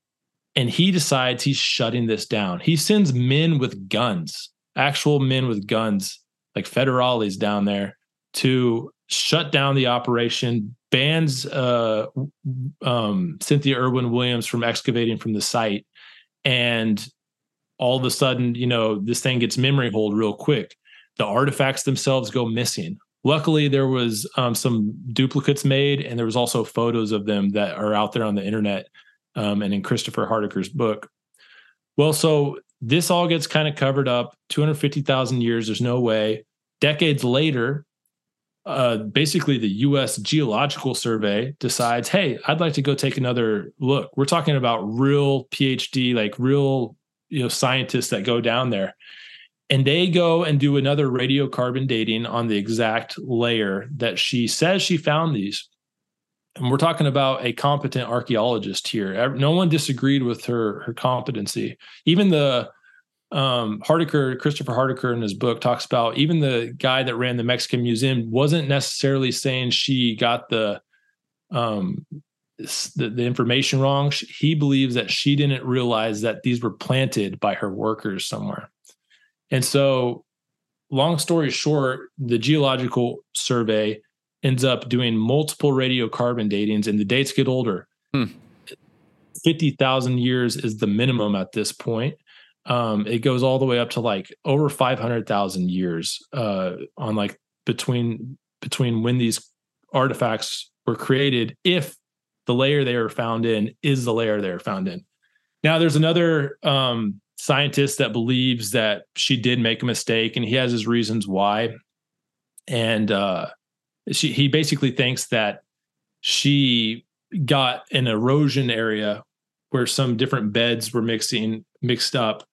And he decides he's shutting this down. He sends men with guns, actual men with guns, like federales down there to shut down the operation, bans uh, um, Cynthia Irwin Williams from excavating from the site, and all of a sudden, you know, this thing gets memory hold real quick. The artifacts themselves go missing. Luckily, there was um, some duplicates made, and there was also photos of them that are out there on the internet um, and in Christopher Hardaker's book. Well, so this all gets kind of covered up. Two hundred fifty thousand years. There's no way. Decades later, uh, basically the U.S. Geological Survey decides, hey, I'd like to go take another look. We're talking about real PhD, like real you know scientists that go down there, and they go and do another radiocarbon dating on the exact layer that she says she found these. And we're talking about a competent archaeologist here. No one disagreed with her her competency. Even the um, Hardaker, Christopher Hardaker in his book talks about even the guy that ran the Mexican Museum wasn't necessarily saying she got the um, the, the information wrong. He believes that she didn't realize that these were planted by her workers somewhere. And so, long story short, the Geological Survey ends up doing multiple radiocarbon datings, and the dates get older. Hmm. 50,000 years is the minimum at this point um, it goes all the way up to like over 500,000 years uh, on like between between when these artifacts were created if the layer they were found in is the layer they were found in. Now there's another um, scientist that believes that she did make a mistake and he has his reasons why. And uh, she, he basically thinks that she got an erosion area where some different beds were mixing mixed up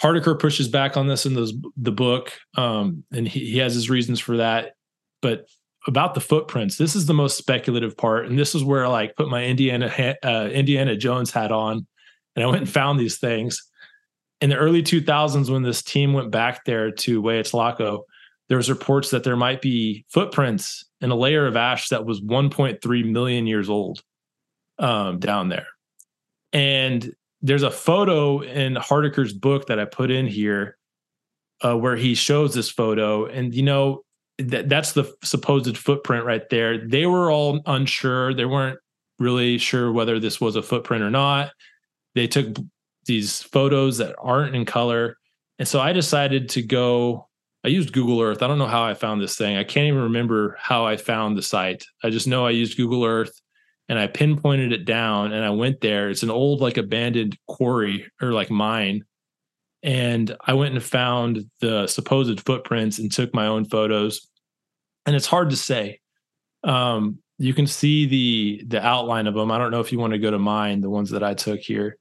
Hardaker pushes back on this in those, the book, um, and he, he has his reasons for that. But about the footprints, this is the most speculative part, and this is where I like put my Indiana uh, Indiana Jones hat on, and I went and found these things. In the early 2000s, when this team went back there to Hueyatlaco, there was reports that there might be footprints in a layer of ash that was 1.3 million years old um, down there. And there's a photo in Hardaker's book that I put in here uh, where he shows this photo, and you know that that's the supposed footprint right there. They were all unsure; they weren't really sure whether this was a footprint or not. They took these photos that aren't in color, and so I decided to go. I used Google Earth. I don't know how I found this thing. I can't even remember how I found the site. I just know I used Google Earth and I pinpointed it down and I went there. It's an old like abandoned quarry or like mine. And I went and found the supposed footprints and took my own photos. And it's hard to say. Um, you can see the the outline of them. I don't know if you want to go to mine, the ones that I took here.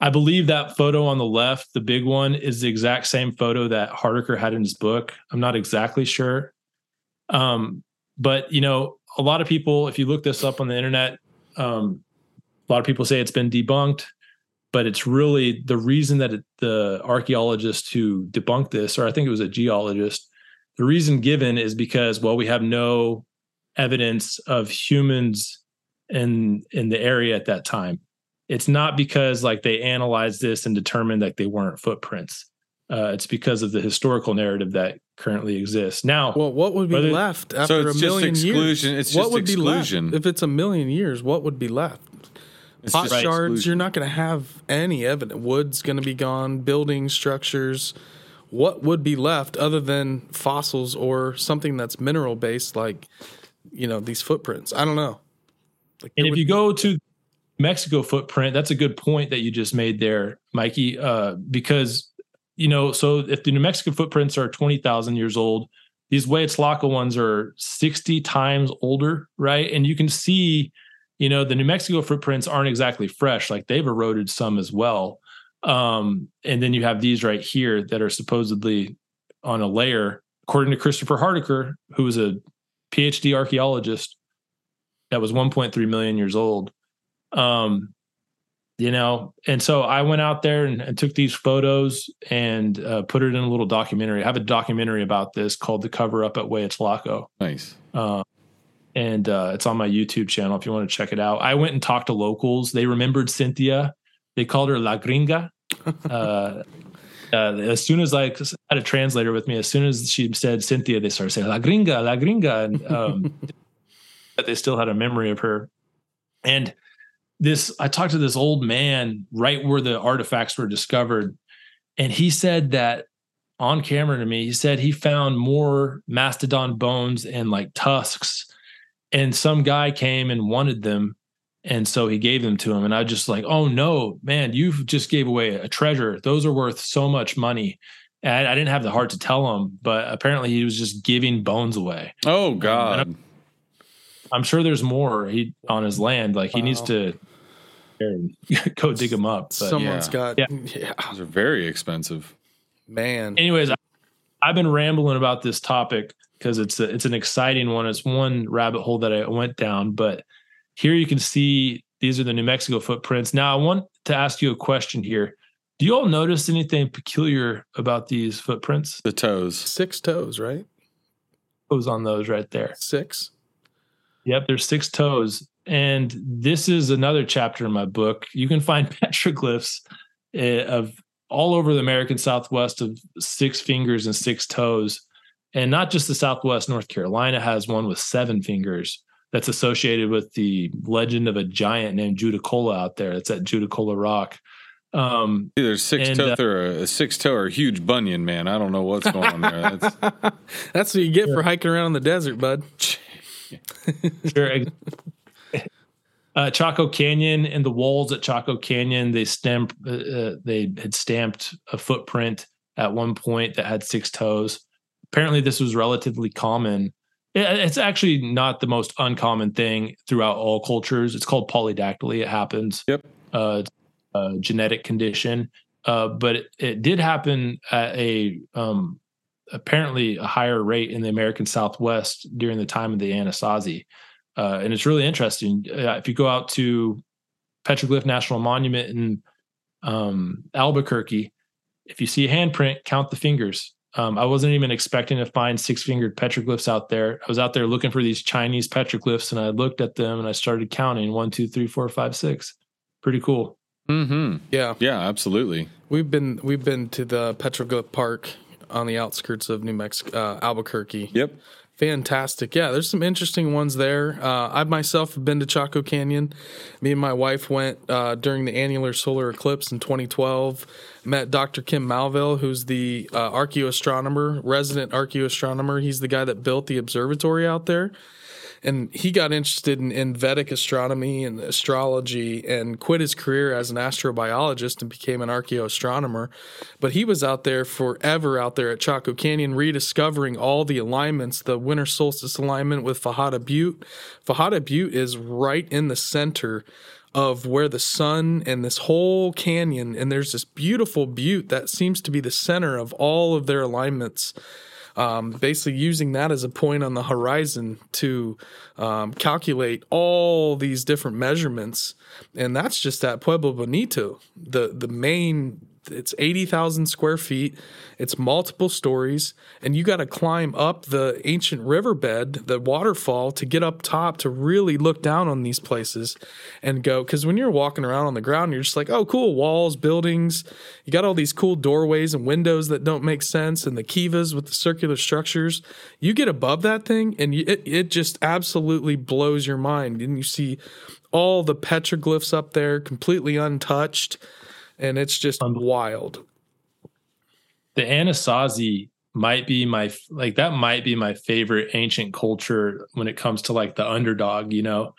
I believe that photo on the left, the big one, is the exact same photo that Hardaker had in his book. I'm not exactly sure. Um, but you know, a lot of people, if you look this up on the internet, um, a lot of people say it's been debunked, but it's really the reason that it, the archaeologist who debunked this, or I think it was a geologist, the reason given is because well, we have no evidence of humans in in the area at that time. It's not because like they analyzed this and determined that they weren't footprints. Uh, it's because of the historical narrative that currently exists. Now, well, what would be whether, left after so a million exclusion. years? It's what would exclusion. be left if it's a million years? What would be left? It's Pot shards. Exclusion. You're not going to have any evidence. Wood's going to be gone. Building structures. What would be left other than fossils or something that's mineral based, like you know these footprints? I don't know. Like and if you go to Mexico footprint, that's a good point that you just made there, Mikey. Uh, because you know, so if the New Mexico footprints are twenty thousand years old, these Hueyatlaco ones are sixty times older, right? And you can see, you know, the New Mexico footprints aren't exactly fresh; like they've eroded some as well. Um, and then you have these right here that are supposedly on a layer, according to Christopher Hardaker, who was a PhD archaeologist that was 1.3 million years old. Um, you know, and so I went out there and, and took these photos and uh, put it in a little documentary. I have a documentary about this called "The Cover Up at Hueyatlaco." Nice. Uh, and uh, it's on my YouTube channel if you want to check it out. I went and talked to locals. They remembered Cynthia. They called her La Gringa. Uh, uh, as soon as I had a translator with me, as soon as she said Cynthia, they started saying La Gringa, La Gringa. And um, that they still had a memory of her. And this, I talked to this old man right where the artifacts were discovered, and he said that on camera to me, he said he found more mastodon bones and like tusks, and some guy came and wanted them. And so he gave them to him. And I just like, oh no, man, you just gave away a treasure. Those are worth so much money. And I, I didn't have the heart to tell him, but apparently he was just giving bones away. Oh God. I'm sure there's more he on his land. Like he wow. needs to go dig them up. But, Someone's yeah. got yeah. yeah. Those are very expensive. Man. Anyways, I, I've been rambling about this topic because it's a, it's an exciting one. It's one rabbit hole that I went down, but here you can see these are the New Mexico footprints. Now I want to ask you a question here. Do you all notice anything peculiar about these footprints? The toes. Six toes, right? Toes on those right there. Six. Yep, there's six toes. And this is another chapter in my book. You can find petroglyphs eh, of all over the American Southwest of six fingers and six toes. And not just the Southwest, North Carolina has one with seven fingers that's associated with the legend of a giant named Judaculla out there. That's at Judaculla Rock. Um, Either six and, toe uh, or a, a, six toe or a huge bunion, man. I don't know what's going on there. That's, that's what you get for hiking around in the desert, bud. sure. Uh, Chaco Canyon and the walls at Chaco Canyon, they stamp, uh, uh, they had stamped a footprint at one point that had six toes. Apparently, this was relatively common. It's actually not the most uncommon thing throughout all cultures. It's called polydactyly. It happens. Yep. Uh, a genetic condition, uh, but it, it, did happen at a um, apparently a higher rate in the American Southwest during the time of the Anasazi. Uh, and it's really interesting. Uh, if you go out to Petroglyph National Monument in um, Albuquerque, if you see a handprint, count the fingers. Um, I wasn't even expecting to find six fingered petroglyphs out there. I was out there looking for these Chinese petroglyphs and I looked at them and I started counting one, two, three, four, five, six. Pretty cool. Hmm. Yeah. Yeah. Absolutely. We've been we've been to the petroglyph park on the outskirts of New Mexico, uh, Albuquerque. Yep. Fantastic. Yeah, there's some interesting ones there. Uh, I myself have been to Chaco Canyon. Me and my wife went uh, during the annular solar eclipse in 2012. Met Dr. Kim Malville, who's the uh, archaeoastronomer, resident archaeoastronomer. He's the guy that built the observatory out there and he got interested in, in, Vedic astronomy and astrology and quit his career as an astrobiologist and became an archaeoastronomer. But he was out there forever out there at Chaco Canyon rediscovering all the alignments, the winter solstice alignment with Fajada Butte. Fajada Butte is right in the center of where the sun and this whole canyon, and there's this beautiful butte that seems to be the center of all of their alignments. Um, basically, using that as a point on the horizon to um, calculate all these different measurements, and that's just at Pueblo Bonito, the the main it's 80,000 square feet. It's multiple stories, and you got to climb up the ancient riverbed, the waterfall, to get up top to really look down on these places and go. Because when you're walking around on the ground, you're just like, oh, cool, walls, buildings. You got all these cool doorways and windows that don't make sense, and the kivas with the circular structures. You get above that thing, and you, it, it just absolutely blows your mind. And you see all the petroglyphs up there completely untouched and it's just wild. The Anasazi might be my like that might be my favorite ancient culture when it comes to like the underdog, you know.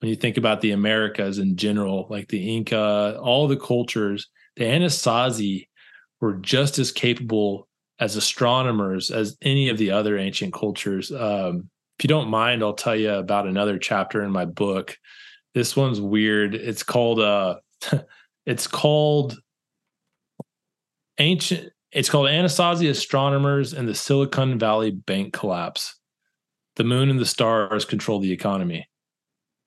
When you think about the Americas in general, like the Inca, all the cultures, the Anasazi were just as capable as astronomers as any of the other ancient cultures. Um, if you don't mind, I'll tell you about another chapter in my book. This one's weird. It's called uh It's called ancient. It's called Anasazi Astronomers and the Silicon Valley Bank Collapse. The moon and the stars control the economy.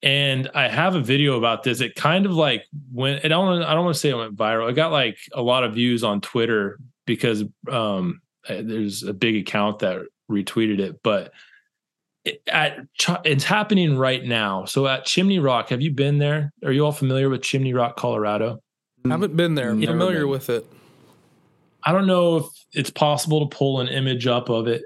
And I have a video about this. It kind of like went. I don't. I don't want to say it went viral. It got like a lot of views on Twitter because um, there's a big account that retweeted it. But at it's happening right now. So at Chimney Rock, have you been there? Are you all familiar with Chimney Rock, Colorado? I haven't been there. I'm familiar been. with it. I don't know if it's possible to pull an image up of it,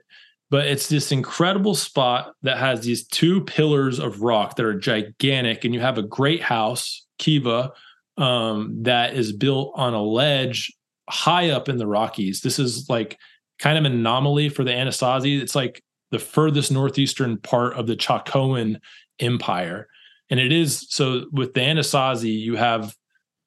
but it's this incredible spot that has these two pillars of rock that are gigantic, and you have a great house, Kiva, um, that is built on a ledge high up in the Rockies. This is like kind of an anomaly for the Anasazi. It's like the furthest northeastern part of the Chacoan Empire. And it is so with the Anasazi, you have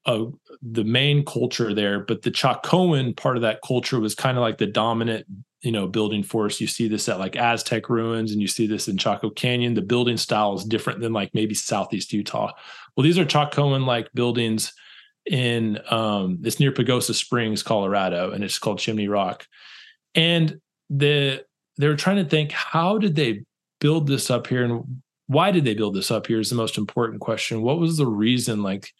a, the main culture there, but the Chacoan part of that culture was kind of like the dominant, you know, building force. You see this at like Aztec ruins, and you see this in Chaco Canyon. The building style is different than like maybe Southeast Utah. Well, these are Chacoan like buildings in um, it's near Pagosa Springs, Colorado, and it's called Chimney Rock. And the they were trying to think how did they build this up here and why did they build this up here is the most important question. What was the reason? Like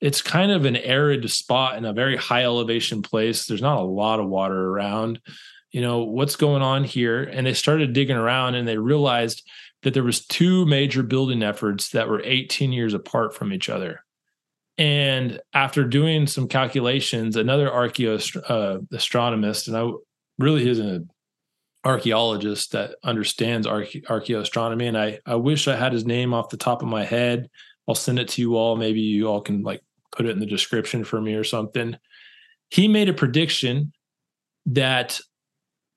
it's kind of an arid spot in a very high elevation place. There's not a lot of water around. You know, what's going on here? And they started digging around and they realized that there was two major building efforts that were 18 years apart from each other. And after doing some calculations, another archaeoastronomist, uh, and I really isn't an archaeologist that understands archae- archaeoastronomy, and I, I wish I had his name off the top of my head. I'll send it to you all. Maybe you all can like put it in the description for me or something. He made a prediction that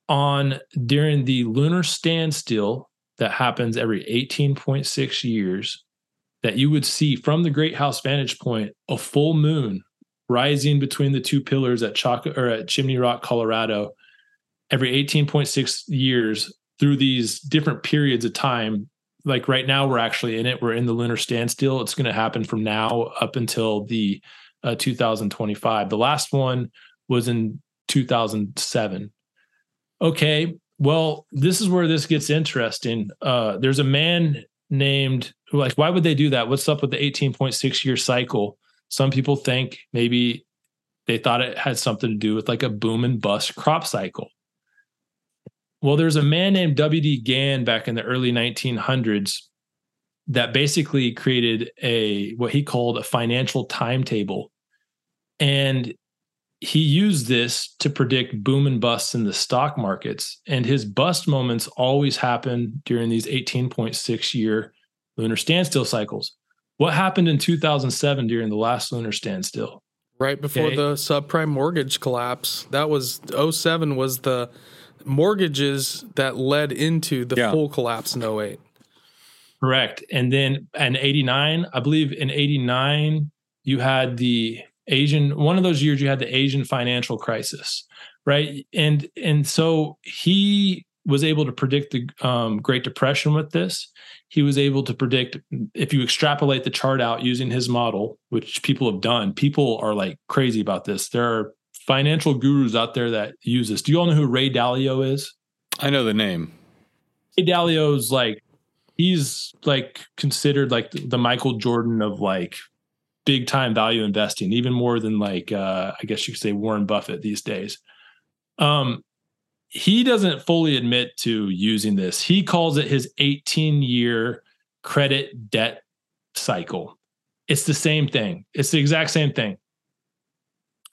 on during the lunar standstill that happens every 18.6 years that you would see from the great house vantage point a full moon rising between the two pillars at Chaco or at Chimney Rock, Colorado, every 18.6 years through these different periods of time like right now we're actually in it we're in the lunar standstill it's going to happen from now up until the uh, 2025 the last one was in 2007 okay well this is where this gets interesting. Uh, there's a man named like why would they do that? What's up with the 18.6 year cycle? Some people think maybe they thought it had something to do with like a boom and bust crop cycle well, there's a man named W.D. Gann back in the early 1900s that basically created a what he called a financial timetable. And he used this to predict boom and busts in the stock markets. And his bust moments always happen during these 18.6 year lunar standstill cycles. What happened in 2007 during the last lunar standstill? Right before okay. the subprime mortgage collapse. That was 07 was the mortgages that led into the yeah. full collapse in 08. Correct. And then in 89, I believe in 89, you had the Asian, one of those years you had the Asian financial crisis, right? And and so he was able to predict the um, Great Depression with this. He was able to predict if you extrapolate the chart out using his model, which people have done. People are like crazy about this. There are financial gurus out there that use this. Do you all know who Ray Dalio is? I know the name. Ray Dalio's like he's like considered like the Michael Jordan of like big time value investing, even more than like uh, I guess you could say Warren Buffett these days. Um, he doesn't fully admit to using this. He calls it his 18 year credit debt cycle. It's the same thing. It's the exact same thing.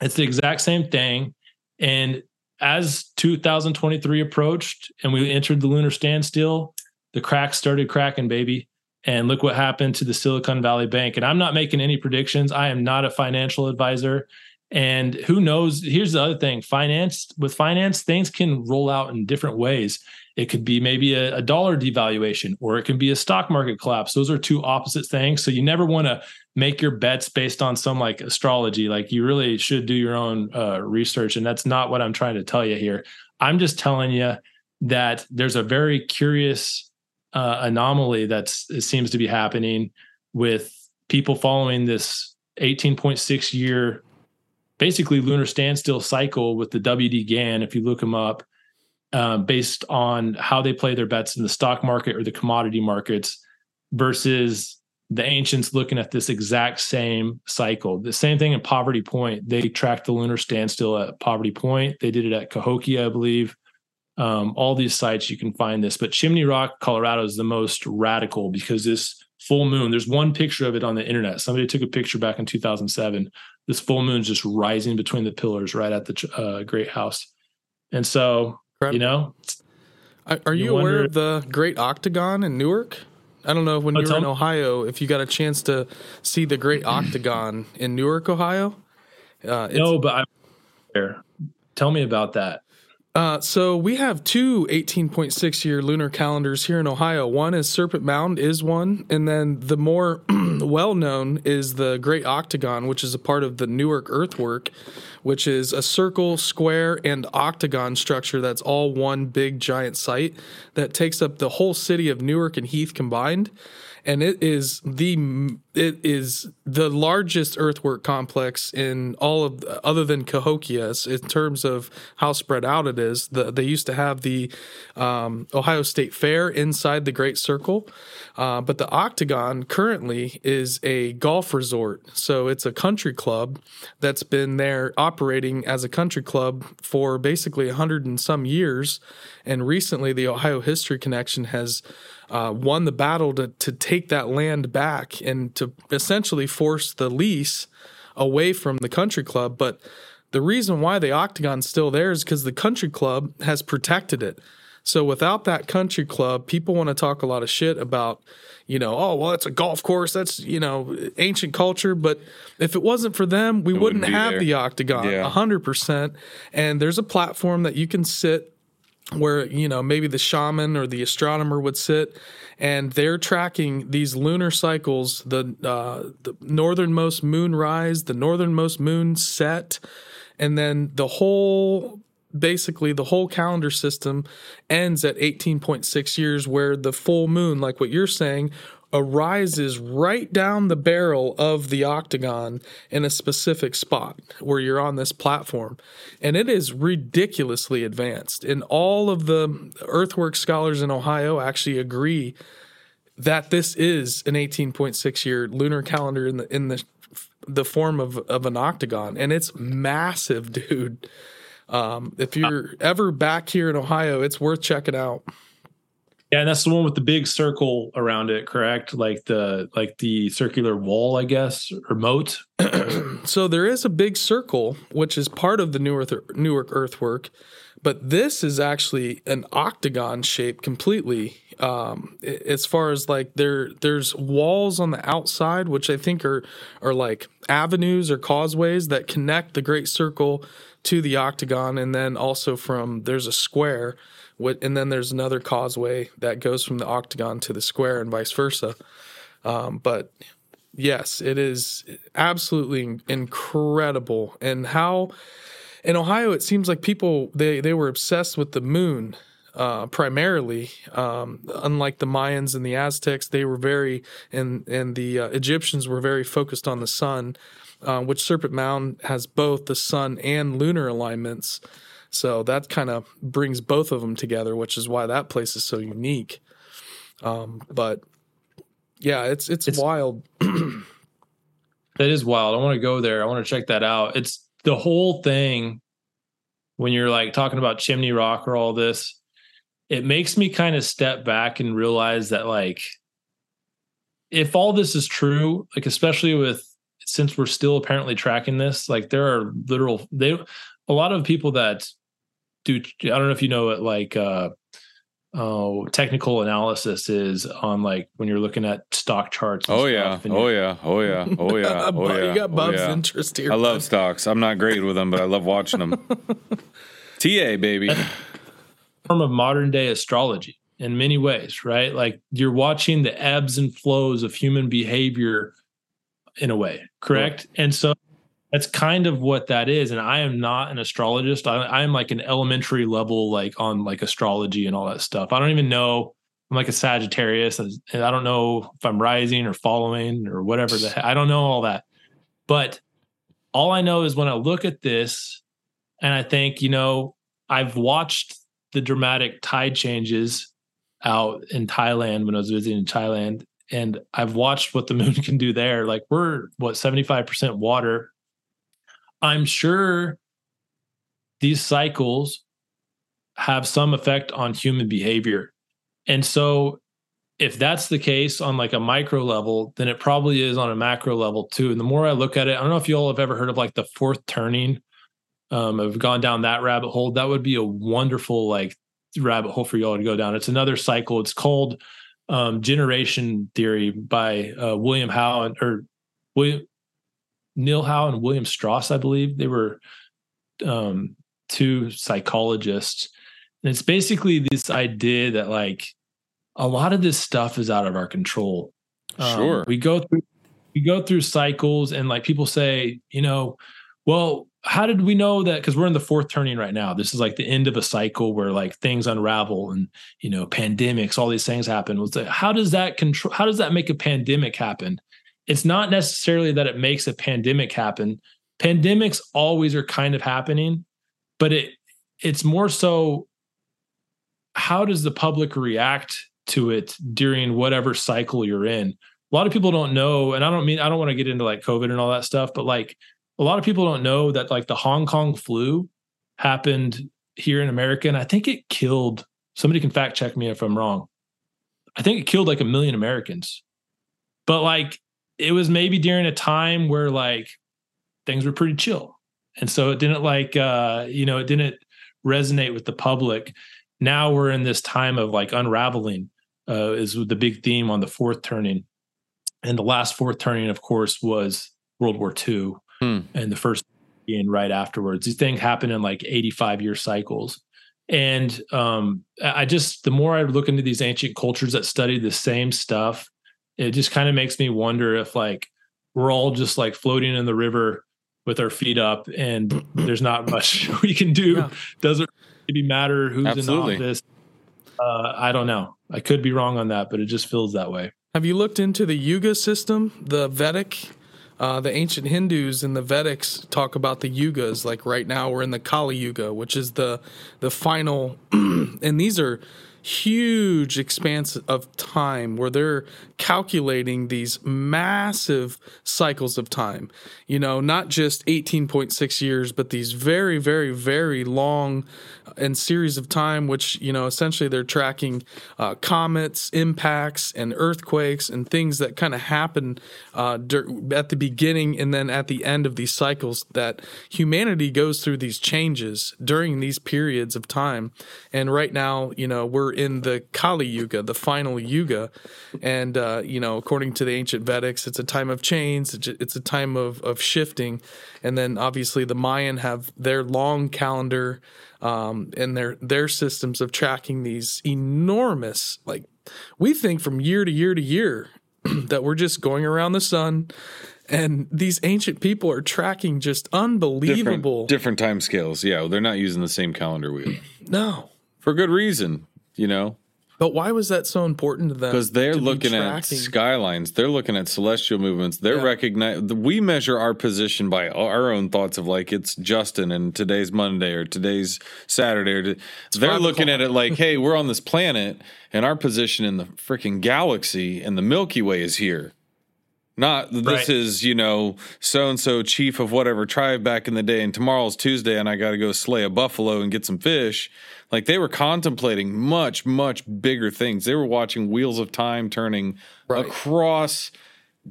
It's the exact same thing. And as 2023 approached and we entered the lunar standstill, the cracks started cracking, baby. And look what happened to the Silicon Valley Bank. And I'm not making any predictions. I am not a financial advisor. And who knows? Here's the other thing finance, with finance, things can roll out in different ways. It could be maybe a, a, dollar devaluation or it can be a stock market collapse. Those are two opposite things. So you never want to make your bets based on some like astrology. Like you really should do your own uh, research. And that's not what I'm trying to tell you here. I'm just telling you that there's a very curious uh, anomaly that seems to be happening with people following this 18.6 year basically lunar standstill cycle with the WD Gann, if you look them up, um, based on how they play their bets in the stock market or the commodity markets versus the ancients looking at this exact same cycle. The same thing in Poverty Point. They tracked the lunar standstill at Poverty Point. They did it at Cahokia, I believe. Um, all these sites you can find this, but Chimney Rock, Colorado is the most radical because this full moon, there's one picture of it on the internet. Somebody took a picture back in 2007 this full moon is just rising between the pillars right at the uh, great house and so Incredible. you know are you, you aware wonder, of the great octagon in newark i don't know when oh, you were in ohio if you got a chance to see the great octagon in newark ohio uh, no but i'm there. Tell me about that uh, so we have two 18.6 year lunar calendars here in Ohio. One is Serpent Mound is one, and then the more well known is the Great Octagon, which is a part of the Newark earthwork, which is a circle, square, and octagon structure that's all one big giant site that takes up the whole city of Newark and Heath combined and it is the it is the largest earthwork complex in all of other than Cahokia in terms of how spread out it is. The, they used to have the um, Ohio State Fair inside the Great Circle, uh, but the Octagon currently is a golf resort. So it's a country club that's been there operating as a country club for basically a hundred and some years, and recently the Ohio History Connection has uh, won the battle to, to take that land back and to essentially force the lease away from the country club. But the reason why the octagon's still there is because the country club has protected it. So without that country club, people want to talk a lot of shit about, you know, oh well, it's a golf course. That's you know ancient culture. But if it wasn't for them, we wouldn't, wouldn't have there. the octagon, hundred yeah. percent. And there's a platform that you can sit where you know maybe the shaman or the astronomer would sit and they're tracking these lunar cycles the uh, the northernmost moon rise the northernmost moon set and then the whole basically the whole calendar system ends at 18.6 years where the full moon like what you're saying arises right down the barrel of the octagon in a specific spot where you're on this platform. And it is ridiculously advanced. And all of the earthwork scholars in Ohio actually agree that this is an 18.6 year lunar calendar in the in the the form of, of an octagon. And it's massive, dude. Um, if you're ever back here in Ohio, it's worth checking out. Yeah, and that's the one with the big circle around it, correct? Like the like the circular wall, I guess, or moat. so there is a big circle, which is part of the Newark Newark earthwork, but this is actually an octagon shape completely. Um, as far as like there, there's walls on the outside, which I think are are like avenues or causeways that connect the Great Circle to the octagon, and then also from there's a square and then there's another causeway that goes from the octagon to the square and vice versa. Um, but yes, it is absolutely incredible. And how in Ohio, it seems like people they they were obsessed with the moon. uh, primarily. Um, unlike the Mayans and the Aztecs, they were very and and the uh, Egyptians were very focused on the sun, uh, which Serpent Mound has both the sun and lunar alignments. So that kind of brings both of them together, which is why that place is so unique. Um, but yeah, it's it's, it's wild. that is wild. I want to go there. I want to check that out. It's the whole thing when you're like talking about chimney rock or all this it makes me kind of step back and realize that like if all this is true like especially with since we're still apparently tracking this like there are literal they a lot of people that do i don't know if you know what like uh oh technical analysis is on like when you're looking at stock charts oh yeah. oh yeah. Oh yeah. Oh yeah. Oh yeah. you got bob's oh, yeah. interest here i love stocks. I'm not great with them but i love watching them. Ta baby. Form of modern day astrology in many ways, right? Like you're watching the ebbs and flows of human behavior in a way, correct? And so that's kind of what that is. And I am not an astrologist. I, am like an elementary level, like on like astrology and all that stuff. I don't even know. I'm like a Sagittarius, and I don't know if I'm rising or following or whatever. The I don't know all that. But all I know is when I look at this, and I think, you know, I've watched the dramatic tide changes out in Thailand when I was visiting Thailand. And I've watched what the moon can do there. Like we're what 75% water. I'm sure these cycles have some effect on human behavior. And so if that's the case on like a micro level, then it probably is on a macro level too. And the more I look at it, I don't know if you all have ever heard of like the fourth turning um, have gone down that rabbit hole, that would be a wonderful like rabbit hole for y'all to go down. It's another cycle. It's called um, Generation Theory by uh, William Howe or William Neil Howe and William Strauss, I believe. They were um, two psychologists. And it's basically this idea that like a lot of this stuff is out of our control. Um, sure. We go through we go through cycles and like people say, you know, well, how did we know that? Because we're in the fourth turning right now. This is like the end of a cycle where like things unravel and you know pandemics, all these things happen. Was like, how does that control? How does that make a pandemic happen? It's not necessarily that it makes a pandemic happen. Pandemics always are kind of happening, but it it's more so how does the public react to it during whatever cycle you're in? A lot of people don't know, and I don't mean I don't want to get into like COVID and all that stuff, but like a lot of people don't know that like the Hong Kong flu happened here in America, and I think it killed. Somebody can fact check me if I'm wrong. I think it killed like a million Americans, but like it was maybe during a time where like things were pretty chill, and so it didn't like uh you know it didn't resonate with the public. Now we're in this time of like unraveling. Uh, is the big theme on the fourth turning, and the last fourth turning, of course, was World War II hmm. and the first being right afterwards. These things happen in like 85 year cycles. And um, I just, the more I look into these ancient cultures that study the same stuff, it just kind of makes me wonder if like we're all just like floating in the river with our feet up and there's not much we can do. Yeah. Doesn't really matter who's Absolutely. in office. Uh, I don't know. I could be wrong on that, but it just feels that way. Have you looked into the Yuga system, the Vedic uh, the ancient Hindus and the Vedics talk about the yugas. Like right now, we're in the Kali Yuga, which is the the final, and these are huge expanse of time where they're calculating these massive cycles of time. You know, not just 18.6 years, but these very, very, very long and series of time, which, you know, essentially they're tracking uh, comets, impacts, and earthquakes and things that kind of happen uh, at the beginning and then at the end of these cycles that humanity goes through these changes during these periods of time. And right now, you know, we're in the Kali Yuga, the final Yuga. And, uh, you know, according to the ancient Vedics, it's a time of change, it's a time of, of shifting. And then obviously the Mayan have their long calendar um, and their their systems of tracking these enormous like we think from year to year to year that we're just going around the sun and these ancient people are tracking just unbelievable different, different time scales yeah they're not using the same calendar wheel no for good reason. You know, but why was that so important to them? Because they're looking at skylines, they're looking at celestial movements. They're yeah. recognize we measure our position by our own thoughts of like it's Justin and today's Monday or today's Saturday. Or to, they're looking at it like, hey, we're on this planet and our position in the freaking galaxy and the Milky Way is here. Not this right. is, you know, so and so chief of whatever tribe back in the day, and tomorrow's Tuesday, and I got to go slay a buffalo and get some fish. Like they were contemplating much, much bigger things. They were watching wheels of time turning right. across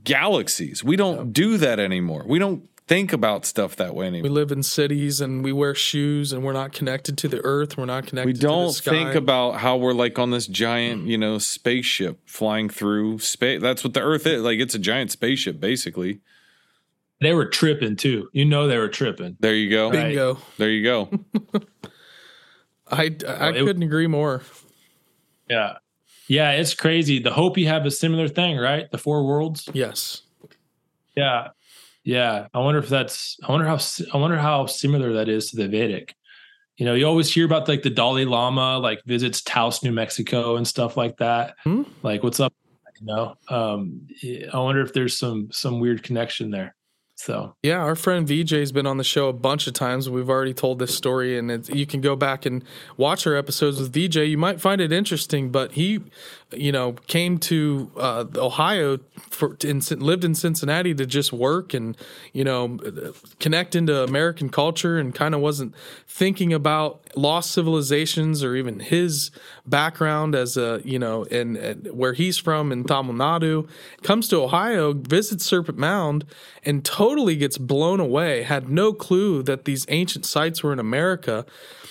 galaxies. We don't yeah. do that anymore. We don't think about stuff that way anymore. We live in cities and we wear shoes and we're not connected to the earth. We're not connected. To the space. We don't think about how we're like on this giant, mm. you know, spaceship flying through space. That's what the Earth is. Like it's a giant spaceship, basically. They were tripping too. You know, they were tripping. There you go. Bingo. There you go. I I couldn't agree more. Yeah. Yeah, it's crazy. The Hopi have a similar thing, right? The four worlds. Yes. Yeah. Yeah. I wonder if that's I wonder how I wonder how similar that is to the Vedic. You know, you always hear about like the Dalai Lama like visits Taos, New Mexico and stuff like that. Hmm? Like what's up? You know, um, I wonder if there's some some weird connection there. So yeah, our friend VJ's been on the show a bunch of times. We've already told this story, and you can go back and watch our episodes with VJ. You might find it interesting, but he, you know, came to uh, Ohio for in, lived in Cincinnati to just work and you know connect into American culture, and kind of wasn't thinking about lost civilizations or even his background as a you know and, where he's from in Tamil Nadu. Comes to Ohio, visits Serpent Mound, and. Totally gets blown away, had no clue that these ancient sites were in America,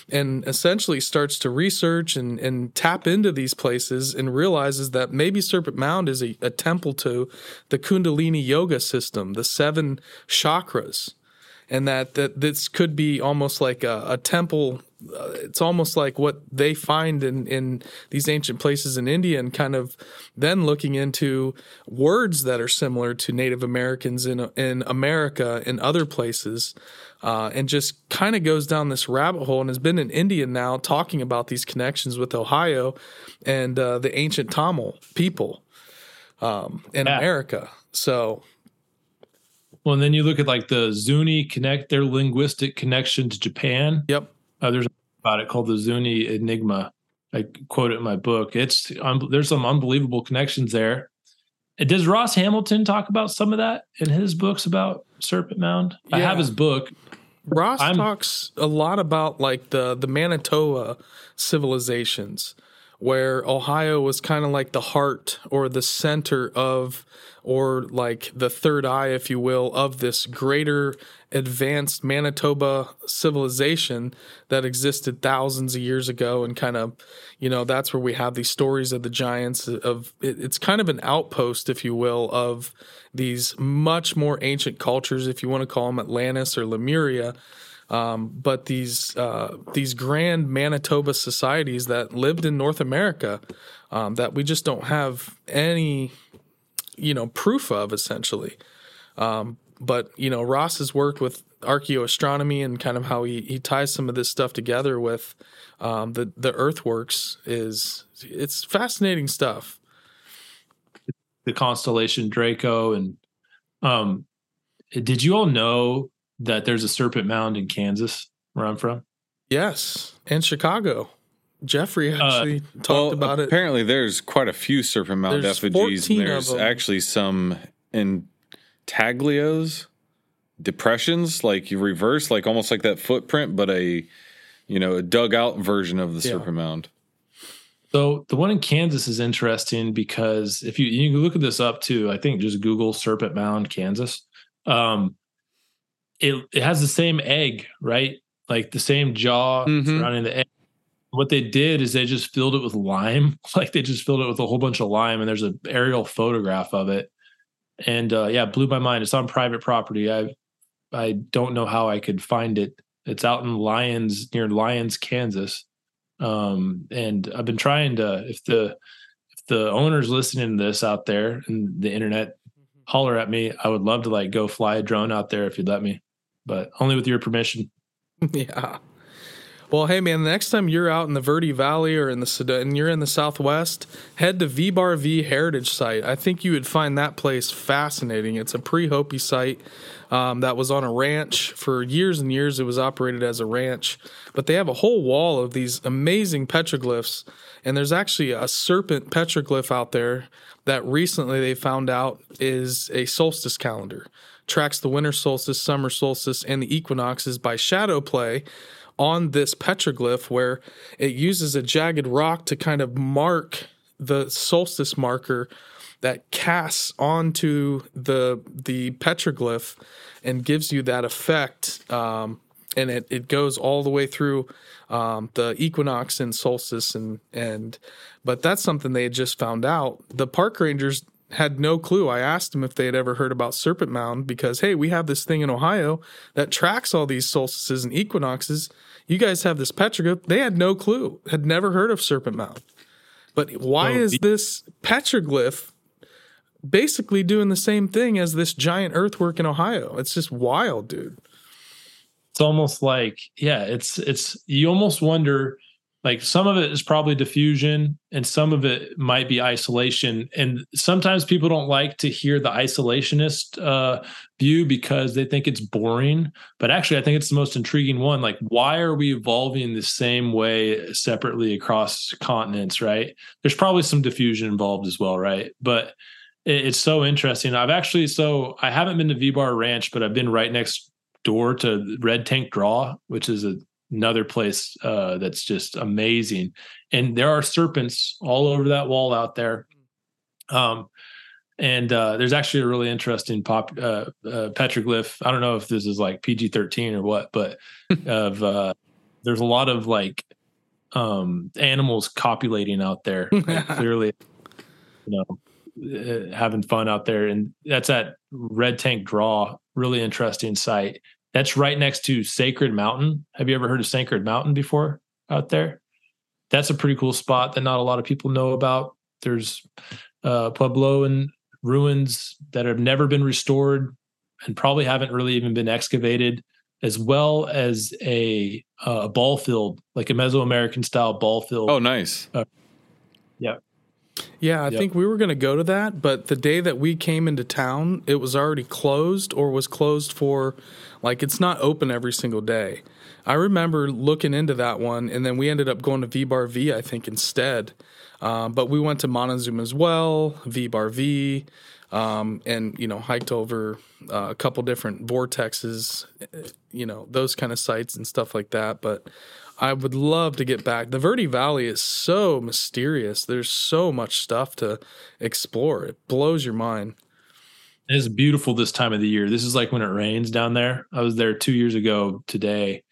and essentially starts to research and, and tap into these places and realizes that maybe Serpent Mound is a, a temple to the Kundalini yoga system, the seven chakras and that, that this could be almost like a, a temple. Uh, it's almost like what they find in, in these ancient places in India, and kind of then looking into words that are similar to Native Americans in in America and other places, uh, and just kind of goes down this rabbit hole and has been in India now talking about these connections with Ohio and uh, the ancient Tamil people um, in yeah. America. So well, and then you look at like the Zuni connect their linguistic connection to Japan. Yep. Uh, there's about it called the Zuni Enigma. I quote it in my book. It's um, there's some unbelievable connections there. Does Ross Hamilton talk about some of that in his books about Serpent Mound? Yeah. I have his book. Ross I'm, talks a lot about like the the Manitoba civilizations where Ohio was kind of like the heart or the center of, or like the third eye, if you will, of this greater advanced Manitoba civilization that existed thousands of years ago. And kind of, you know, that's where we have these stories of the giants of it's kind of an outpost, if you will, of these much more ancient cultures, if you want to call them Atlantis or Lemuria um, but these uh, these grand Manitoba societies that lived in North America um, that we just don't have any you know proof of essentially. Um, but you know Ross has worked with archaeoastronomy and kind of how he, he ties some of this stuff together with um, the the earthworks is it's fascinating stuff. The constellation Draco and um, did you all know that there's a Serpent Mound in Kansas, where I'm from. Yes, and Chicago. Jeffrey uh, actually uh, talked well, about it. Apparently, there's quite a few Serpent Mound there's effigies. And there's actually some in Taglios depressions, like you reverse, like almost like that footprint, but a you know a dug out version of the yeah. Serpent Mound. So the one in Kansas is interesting because if you you can look at this up too, I think just Google Serpent Mound, Kansas. Um, it it has the same egg, right? Like the same jaw mm-hmm. surrounding the egg. What they did is they just filled it with lime. Like they just filled it with a whole bunch of lime, and there's an aerial photograph of it. And uh, yeah, blew my mind. It's on private property. I I don't know how I could find it. It's out in Lyons near Lyons, Kansas. Um, and I've been trying to if the if the owners listening to this out there and the internet mm-hmm. holler at me, I would love to like go fly a drone out there if you'd let me but only with your permission. yeah. Well, hey man, the next time you're out in the Verde Valley or in the and you're in the Southwest, head to V Bar V Heritage Site. I think you would find that place fascinating. It's a pre-Hopi site um, that was on a ranch for years and years. It was operated as a ranch, but they have a whole wall of these amazing petroglyphs. And there's actually a serpent petroglyph out there that recently they found out is a solstice calendar. Tracks the winter solstice, summer solstice, and the equinoxes by shadow play on this petroglyph where it uses a jagged rock to kind of mark the solstice marker that casts onto the the petroglyph and gives you that effect um, and it, it goes all the way through um, the equinox and solstice and and but that's something they had just found out. The park rangers had no clue. I asked them if they had ever heard about Serpent Mound because, hey, we have this thing in Ohio that tracks all these solstices and equinoxes. You guys have this petroglyph. They had no clue, had never heard of Serpent Mound. But why is this petroglyph basically doing the same thing as this giant earthwork in Ohio? It's just wild, dude. It's almost like, yeah, it's it's you almost wonder like some of it is probably diffusion and some of it might be isolation. And sometimes people don't like to hear the isolationist uh, view because they think it's boring. But actually i think it's the most intriguing one. Like why are we evolving the same way separately across continents right? There's probably some diffusion involved as well right? But it's so interesting. I've actually so i haven't been to v-bar ranch but i've been right next door to red tank draw which is a another place uh, that's just amazing. And there are serpents all over that wall out there. Um, and uh, there's actually a really interesting pop uh, uh, petroglyph. I don't know if this is like PG 13 or what, but of uh, there's a lot of like um, animals copulating out there. clearly, you know, uh, having fun out there, and that's at Red Tank Draw. Really interesting site. That's right next to Sacred Mountain. Have you ever heard of Sacred Mountain before out there? That's a pretty cool spot that not a lot of people know about. There's uh, Pueblo and ruins that have never been restored and probably haven't really even been excavated, as well as a, uh, ball field, like a Mesoamerican style ball field. Oh, nice. Uh, yeah. Yeah, I yep. think we were going to go to that, but the day that we came into town, it was already closed or was closed for like it's not open every single day. I remember looking into that one, and then we ended up going to V Bar V, I think, instead. Um, but we went to Montezuma as well, V Bar V, um, and you know hiked over uh, a couple different vortexes, you know those kind of sites and stuff like that. But I would love to get back. The Verde Valley is so mysterious. There's so much stuff to explore. It blows your mind. It's beautiful this time of the year. This is like when it rains down there. I was there two years ago today,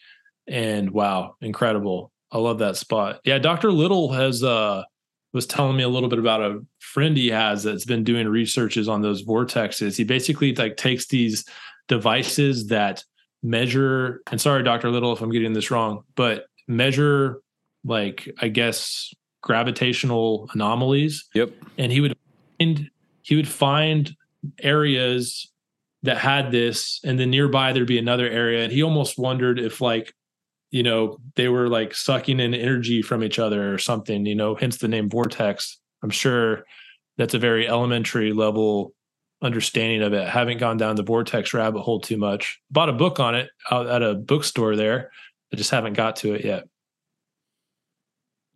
and wow, incredible! I love that spot. Yeah, Doctor Little has uh was telling me a little bit about a friend he has that's been doing researches on those vortexes. He basically like takes these devices that measure. And sorry, Doctor Little, if I'm getting this wrong, but measure like I guess gravitational anomalies. Yep. And he would find he would find areas that had this and then nearby there'd be another area. And he almost wondered if like you know they were like sucking in energy from each other or something you know hence the name vortex. I'm sure that's a very elementary level understanding of it. Haven't gone down the vortex rabbit hole too much. Bought a book on it out at a bookstore there i just haven't got to it yet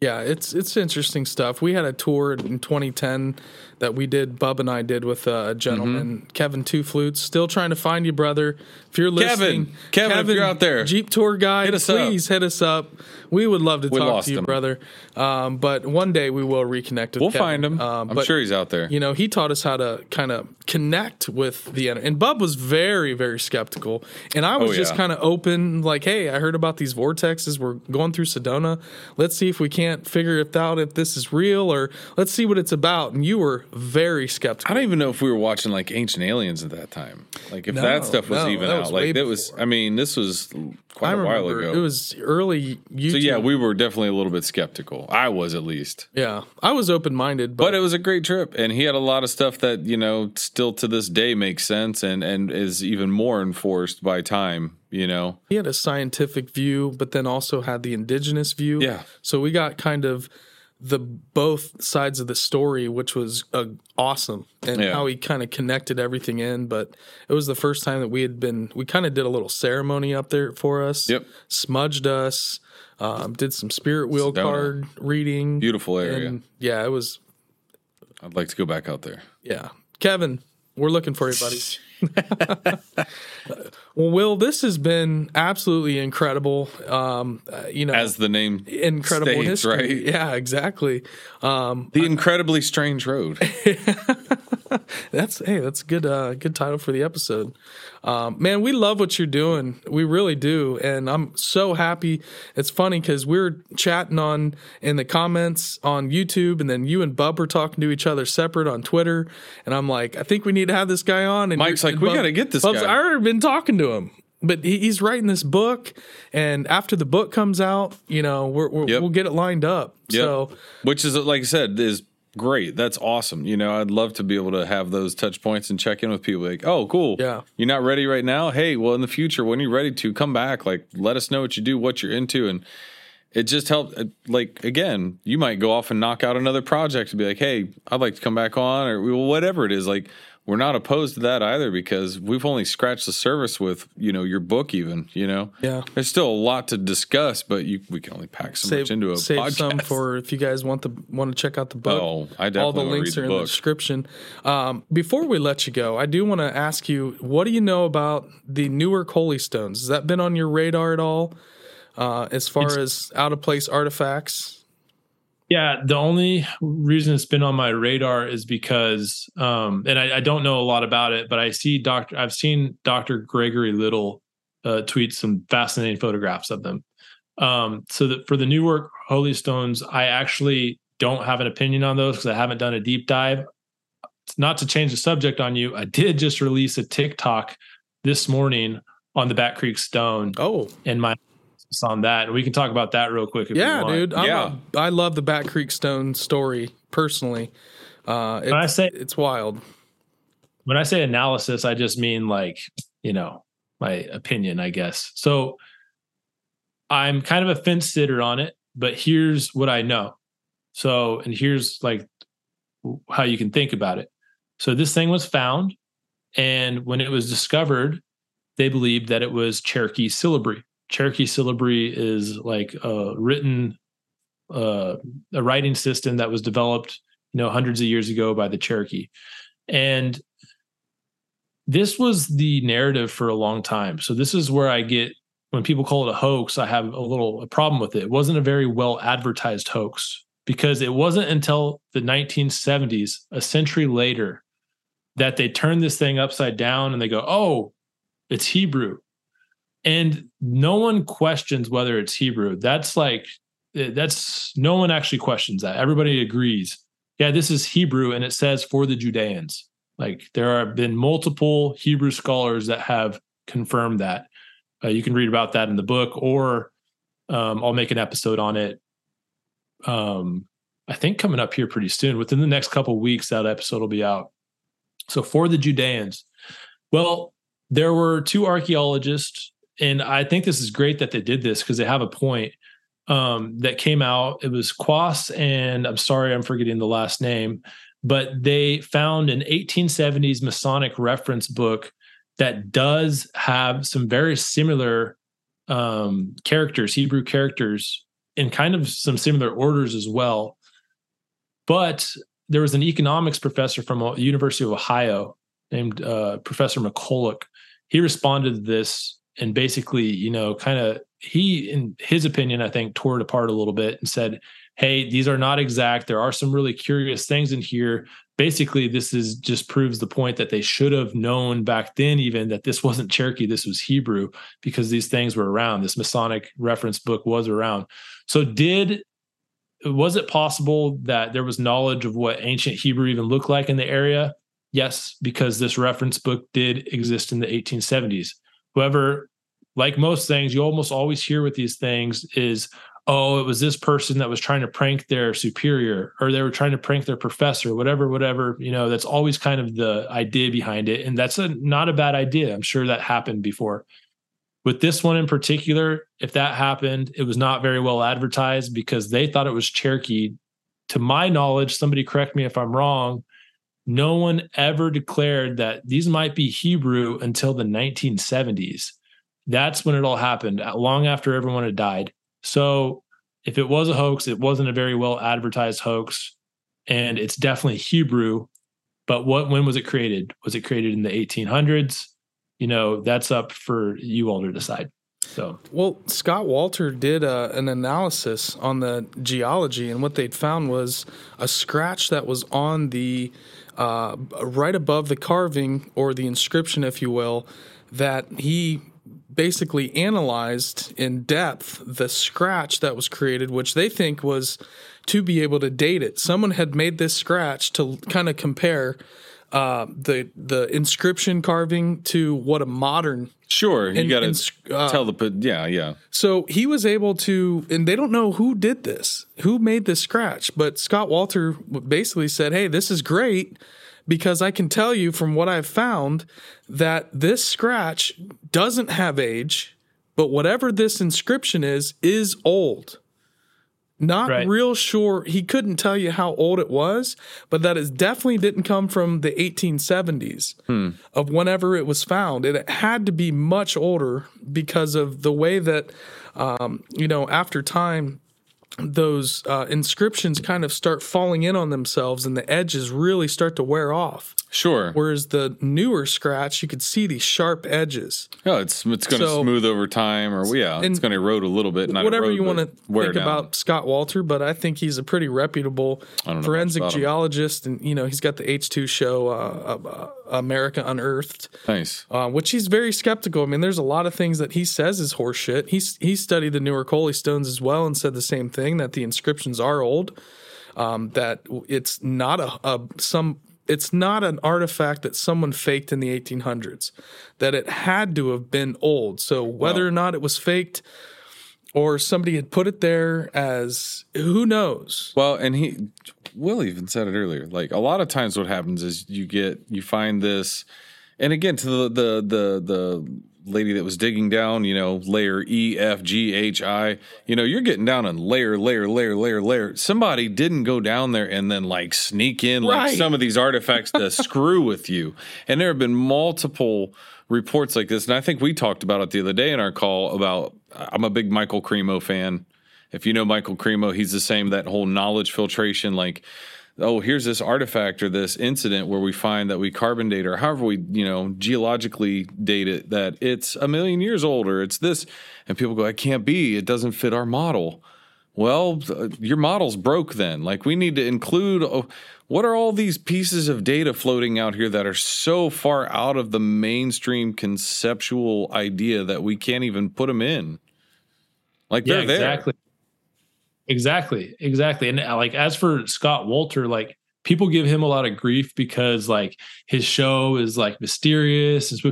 yeah, it's it's interesting stuff. We had a tour in 2010 that we did. Bub and I did with a gentleman, mm-hmm. Kevin Two Flutes. Still trying to find you, brother. If you're listening, Kevin, Kevin, Kevin if you're out there, Jeep tour guy, hit please up. hit us up. We would love to we talk to you, him. brother. Um, but one day we will reconnect with. We'll Kevin. find him. Um, I'm sure he's out there. You know, he taught us how to kind of connect with the and Bub was very very skeptical, and I was oh, just yeah. kind of open, like, hey, I heard about these vortexes. We're going through Sedona. Let's see if we can't figure it out if this is real, or let's see what it's about. And you were very skeptical. I don't even know if we were watching like Ancient Aliens at that time. Like if no, that stuff was no, even out. Was like that was. I mean, this was quite I a while ago. It was early. YouTube. So yeah, we were definitely a little bit skeptical. I was at least. Yeah, I was open minded, but, but it was a great trip, and he had a lot of stuff that you know still to this day makes sense and and is even more enforced by time you know. He had a scientific view, but then also had the indigenous view. Yeah. So we got kind of the both sides of the story, which was uh, awesome, and Yeah. how he kind of connected everything in. But it was the first time that we had been. We kind of did a little ceremony up there for us. Yep. Smudged us. Um, did some spirit wheel Sedona. card reading. Beautiful area. And yeah, it was. I'd like to go back out there. Yeah, Kevin, we're looking for you, buddy. well, Will, this has been absolutely incredible. Um, uh, you know, As the name incredible states, history. right? Yeah, exactly. Um, The incredibly strange road. that's hey, that's a good uh, good title for the episode. Um, man, we love what you're doing. We really do, and I'm so happy. It's funny because we are chatting on in the comments on YouTube, and then you and Bub are talking to each other separate on Twitter, and I'm like, I think we need to have this guy on. And Mike's like, "We gotta get this Bub's, guy." I already been talking to him. But he, he's writing this book, and after the book comes out, you know, we're, we're, Yep. we'll get it lined up. Yep. So, Which is like I said, is great. That's awesome. You know, I'd love to be able to have those touch points and check in with people like, oh, cool. Yeah. You're not ready right now? Hey, well, in the future, when you're ready to, come back. Like, let us know what you do, what you're into. And it just helped. uh, Like, again, you might go off and knock out another project and be like, hey, I'd like to come back on or well, whatever it is. Like, we're not opposed to that either because we've only scratched the surface with, you know, your book, even, you know? Yeah. There's still a lot to discuss, but you, we can only pack so much into a save podcast. some for if you guys want the want to check out the book. Oh, I all the links are in the description. Um, before we let you go, I do want to ask you, what do you know about the Newark Holy Stones? Has that been on your radar at all? Uh, as far as out of place artifacts? Yeah, the only reason it's been on my radar is because, um, and I, I don't know a lot about it, but I see Doctor. I've seen Doctor Gregory Little uh, tweet some fascinating photographs of them. Um, so that for the Newark Holy Stones, I actually don't have an opinion on those because I haven't done a deep dive. Not to change the subject on you, I did just release a TikTok this morning on the Bat Creek Stone Oh, and my on that, and we can talk about that real quick. If you yeah, want. dude. I'm Yeah. a, I love the Bat Creek Stone story personally. Uh, When I say it's wild. when I say analysis, I just mean like, you know, my opinion, I guess. So I'm kind of a fence sitter on it, but here's what I know. So, and here's like how you can think about it. So this thing was found, and when it was discovered, they believed that it was Cherokee syllabary. Cherokee syllabary is like a written, uh, a writing system that was developed, you know, hundreds of years ago by the Cherokee. And this was the narrative for a long time. So this is where I get when people call it a hoax, I have a little a problem with it. It wasn't a very well advertised hoax because it wasn't until the 1970s, a century later, that they turned this thing upside down and they go, "Oh, it's Hebrew." And no one questions whether it's Hebrew. That's like eh, that's no one actually questions that. Everybody agrees. Yeah, this is Hebrew and it says for the Judeans. Like there have been multiple Hebrew scholars that have confirmed that. Uh, you can read about that in the book, or um, I'll make an episode on it. Um, I think coming up here pretty soon. Within the next couple weeks, that episode will be out. So for the Judeans, well, there were two archaeologists, and I think this is great that they did this because they have a point um, that came out. It was Kwas, and I'm sorry, I'm forgetting the last name, but they found an 1870s Masonic reference book that does have some very similar um, characters, Hebrew characters, in kind of some similar orders as well. But there was an economics professor from University of Ohio named uh, Professor McCulloch. He responded to this and basically, you know, kind of he, in his opinion, I think, tore it apart a little bit and said, "Hey, these are not exact. There are some really curious things in here." Basically, this is just proves the point that they should have known back then, even that this wasn't Cherokee, this was Hebrew, because these things were around. This Masonic reference book was around. So, did was it possible that there was knowledge of what ancient Hebrew even looked like in the area? Yes, because this reference book did exist in the 1870s. However, like most things, you almost always hear with these things is, oh, it was this person that was trying to prank their superior or they were trying to prank their professor, whatever, whatever. You know, that's always kind of the idea behind it. And that's a, not a bad idea. I'm sure that happened before. With this one in particular, if that happened, it was not very well advertised because they thought it was Cherokee. To my knowledge, somebody correct me if I'm wrong, no one ever declared that these might be Hebrew until the 1970s. That's when it all happened, long after everyone had died. So if it was a hoax, it wasn't a very well advertised hoax, and it's definitely Hebrew. But what when was it created? Was it created in the 1800s? You know, that's up for you all to decide. So, well, Scott Wolter did uh, an analysis on the geology, and what they'd found was a scratch that was on the uh, right above the carving or the inscription, if you will, that he basically analyzed in depth the scratch that was created, which they think was to be able to date it. Someone had made this scratch to kind of compare uh, the the inscription carving to what a modern Sure, you got to uh, tell the yeah, yeah. So he was able to, and they don't know who did this, who made this scratch, but Scott Wolter basically said, "Hey, this is great because I can tell you from what I've found that this scratch doesn't have age, but whatever this inscription is is old." Not right. real sure. He couldn't tell you how old it was, but that it definitely didn't come from the 1870s hmm. of whenever it was found. It had to be much older because of the way that, um, you know, after time, those uh, inscriptions kind of start falling in on themselves and the edges really start to wear off. Sure. Whereas the newer scratch, you could see these sharp edges. Yeah, it's it's going to so, smooth over time, or yeah, it's going to erode a little bit. whatever erode, you want to think about Scott Wolter, but I think he's a pretty reputable forensic geologist, and you know he's got the H two show, uh, uh, America Unearthed. Nice. Uh, which he's very skeptical. I mean, there's a lot of things that he says is horseshit. He's he studied the Newark Holy Stones as well and said the same thing that the inscriptions are old. Um, that it's not a, a some it's not an artifact that someone faked in the 1800s that it had to have been old so whether or not it was faked or somebody had put it there as who knows well and he will even said it earlier like a lot of times what happens is you get you find this and again to the the the the lady that was digging down, you know, layer E, F, G, H, I, you know, you're getting down on layer, layer, layer, layer, layer. Somebody didn't go down there and then like sneak in right. like some of these artifacts to screw with you. And there have been multiple reports like this. And I think we talked about it the other day in our call about I'm a big Michael Cremo fan. If you know Michael Cremo, he's the same, that whole knowledge filtration, like oh, here's this artifact or this incident where we find that we carbon date or however we, you know, geologically date it that it's a million years old or it's this. And people go, it can't be. It doesn't fit our model. Well, your model's broke then. Like we need to include oh, what are all these pieces of data floating out here that are so far out of the mainstream conceptual idea that we can't even put them in? Like they're there. Exactly, exactly. Exactly. And uh, like as for Scott Wolter, like people give him a lot of grief because like his show is like mysterious.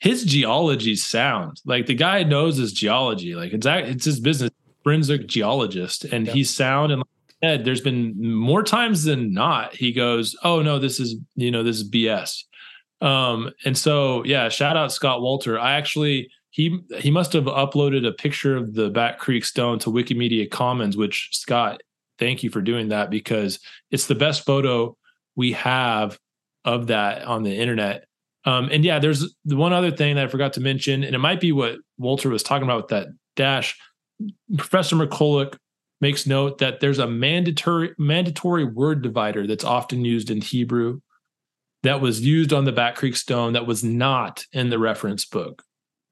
His geology sound like the guy knows his geology. Like it's it's his business, forensic geologist, and yeah. he's sound and. Like, Ed, there's been more times than not he goes, "Oh no, this is you know this is BS." Um, and so yeah, shout out Scott Wolter I actually he he must have uploaded a picture of the Bat Creek Stone to Wikimedia Commons, which Scott, thank you for doing that because it's the best photo we have of that on the internet. Um, and yeah, there's the one other thing that I forgot to mention, and it might be what Wolter was talking about with that dash. Professor McCulloch makes note that there's a mandatory mandatory word divider that's often used in Hebrew that was used on the Bat Creek Stone that was not in the reference book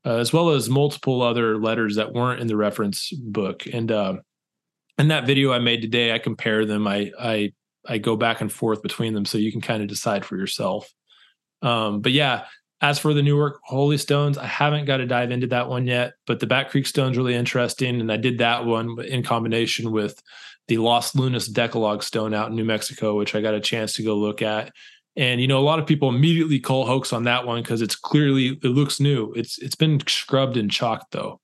uh, as well as multiple other letters that weren't in the reference book. And uh, in that video I made today, I compare them. I I I go back and forth between them, so you can kind of decide for yourself. Um, but yeah, as for the Newark Holy Stones, I haven't got to dive into that one yet. But the Bat Creek Stone's really interesting, and I did that one in combination with the Los Lunas Decalogue Stone out in New Mexico, which I got a chance to go look at. And you know, a lot of people immediately call hoax on that one because it's clearly it looks new. It's it's been scrubbed and chalked though.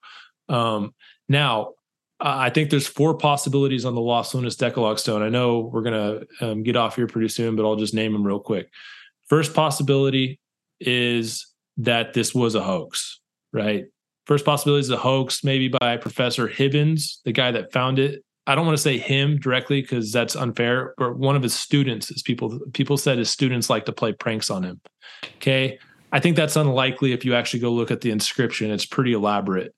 Um, now, I think there's four possibilities on the Los Lunas Decalogue Stone. I know we're gonna um, get off here pretty soon, but I'll just name them real quick. First possibility is that this was a hoax, right? First possibility is a hoax, maybe by Professor Hibbins, the guy that found it. I don't want to say him directly because that's unfair, but one of his students is people people said his students like to play pranks on him. Okay. I think that's unlikely if you actually go look at the inscription. It's pretty elaborate.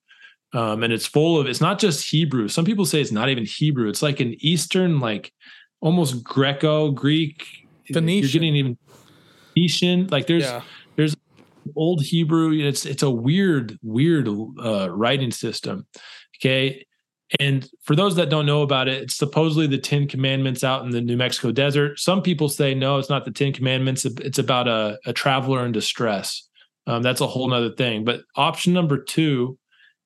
Um, and it's full of it's not just Hebrew. Some people say it's not even Hebrew. It's like an Eastern, like almost Greco, Greek, Phoenician. You're getting even Phoenician. Like there's yeah. there's old Hebrew. It's it's a weird, weird uh, writing system. Okay. And for those that don't know about it, it's supposedly the Ten Commandments out in the New Mexico desert. Some people say no, it's not the Ten Commandments. It's about a, a traveler in distress. Um, that's a whole nother thing. But option number two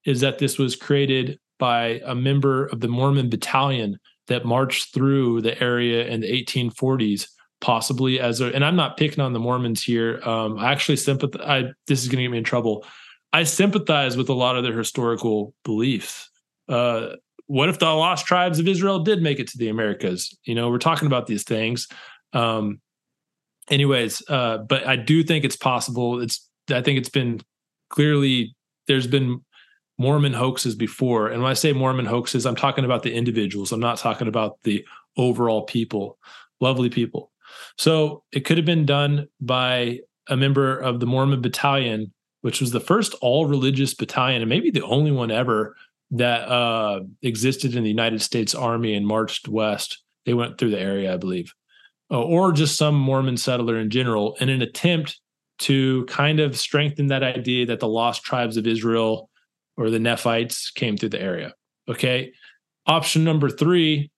is that this was created by a member of the Mormon battalion that marched through the area in the 1840s possibly as a and i'm not picking on the mormons here um i actually sympathize I, this is going to get me in trouble i sympathize with a lot of their historical beliefs uh what if the lost tribes of israel did make it to the americas? You know we're talking about these things. Um anyways uh but i do think it's possible. It's i think it's been clearly there's been mormon hoaxes before. And when i say mormon hoaxes i'm talking about the individuals. I'm not talking about the overall people lovely people. So it could have been done by a member of the Mormon Battalion, which was the first all religious battalion and maybe the only one ever that uh, existed in the United States Army and marched west. They went through the area, I believe, uh, or just some Mormon settler in general, in an attempt to kind of strengthen that idea that the lost tribes of Israel or the Nephites came through the area. Okay. Option number three,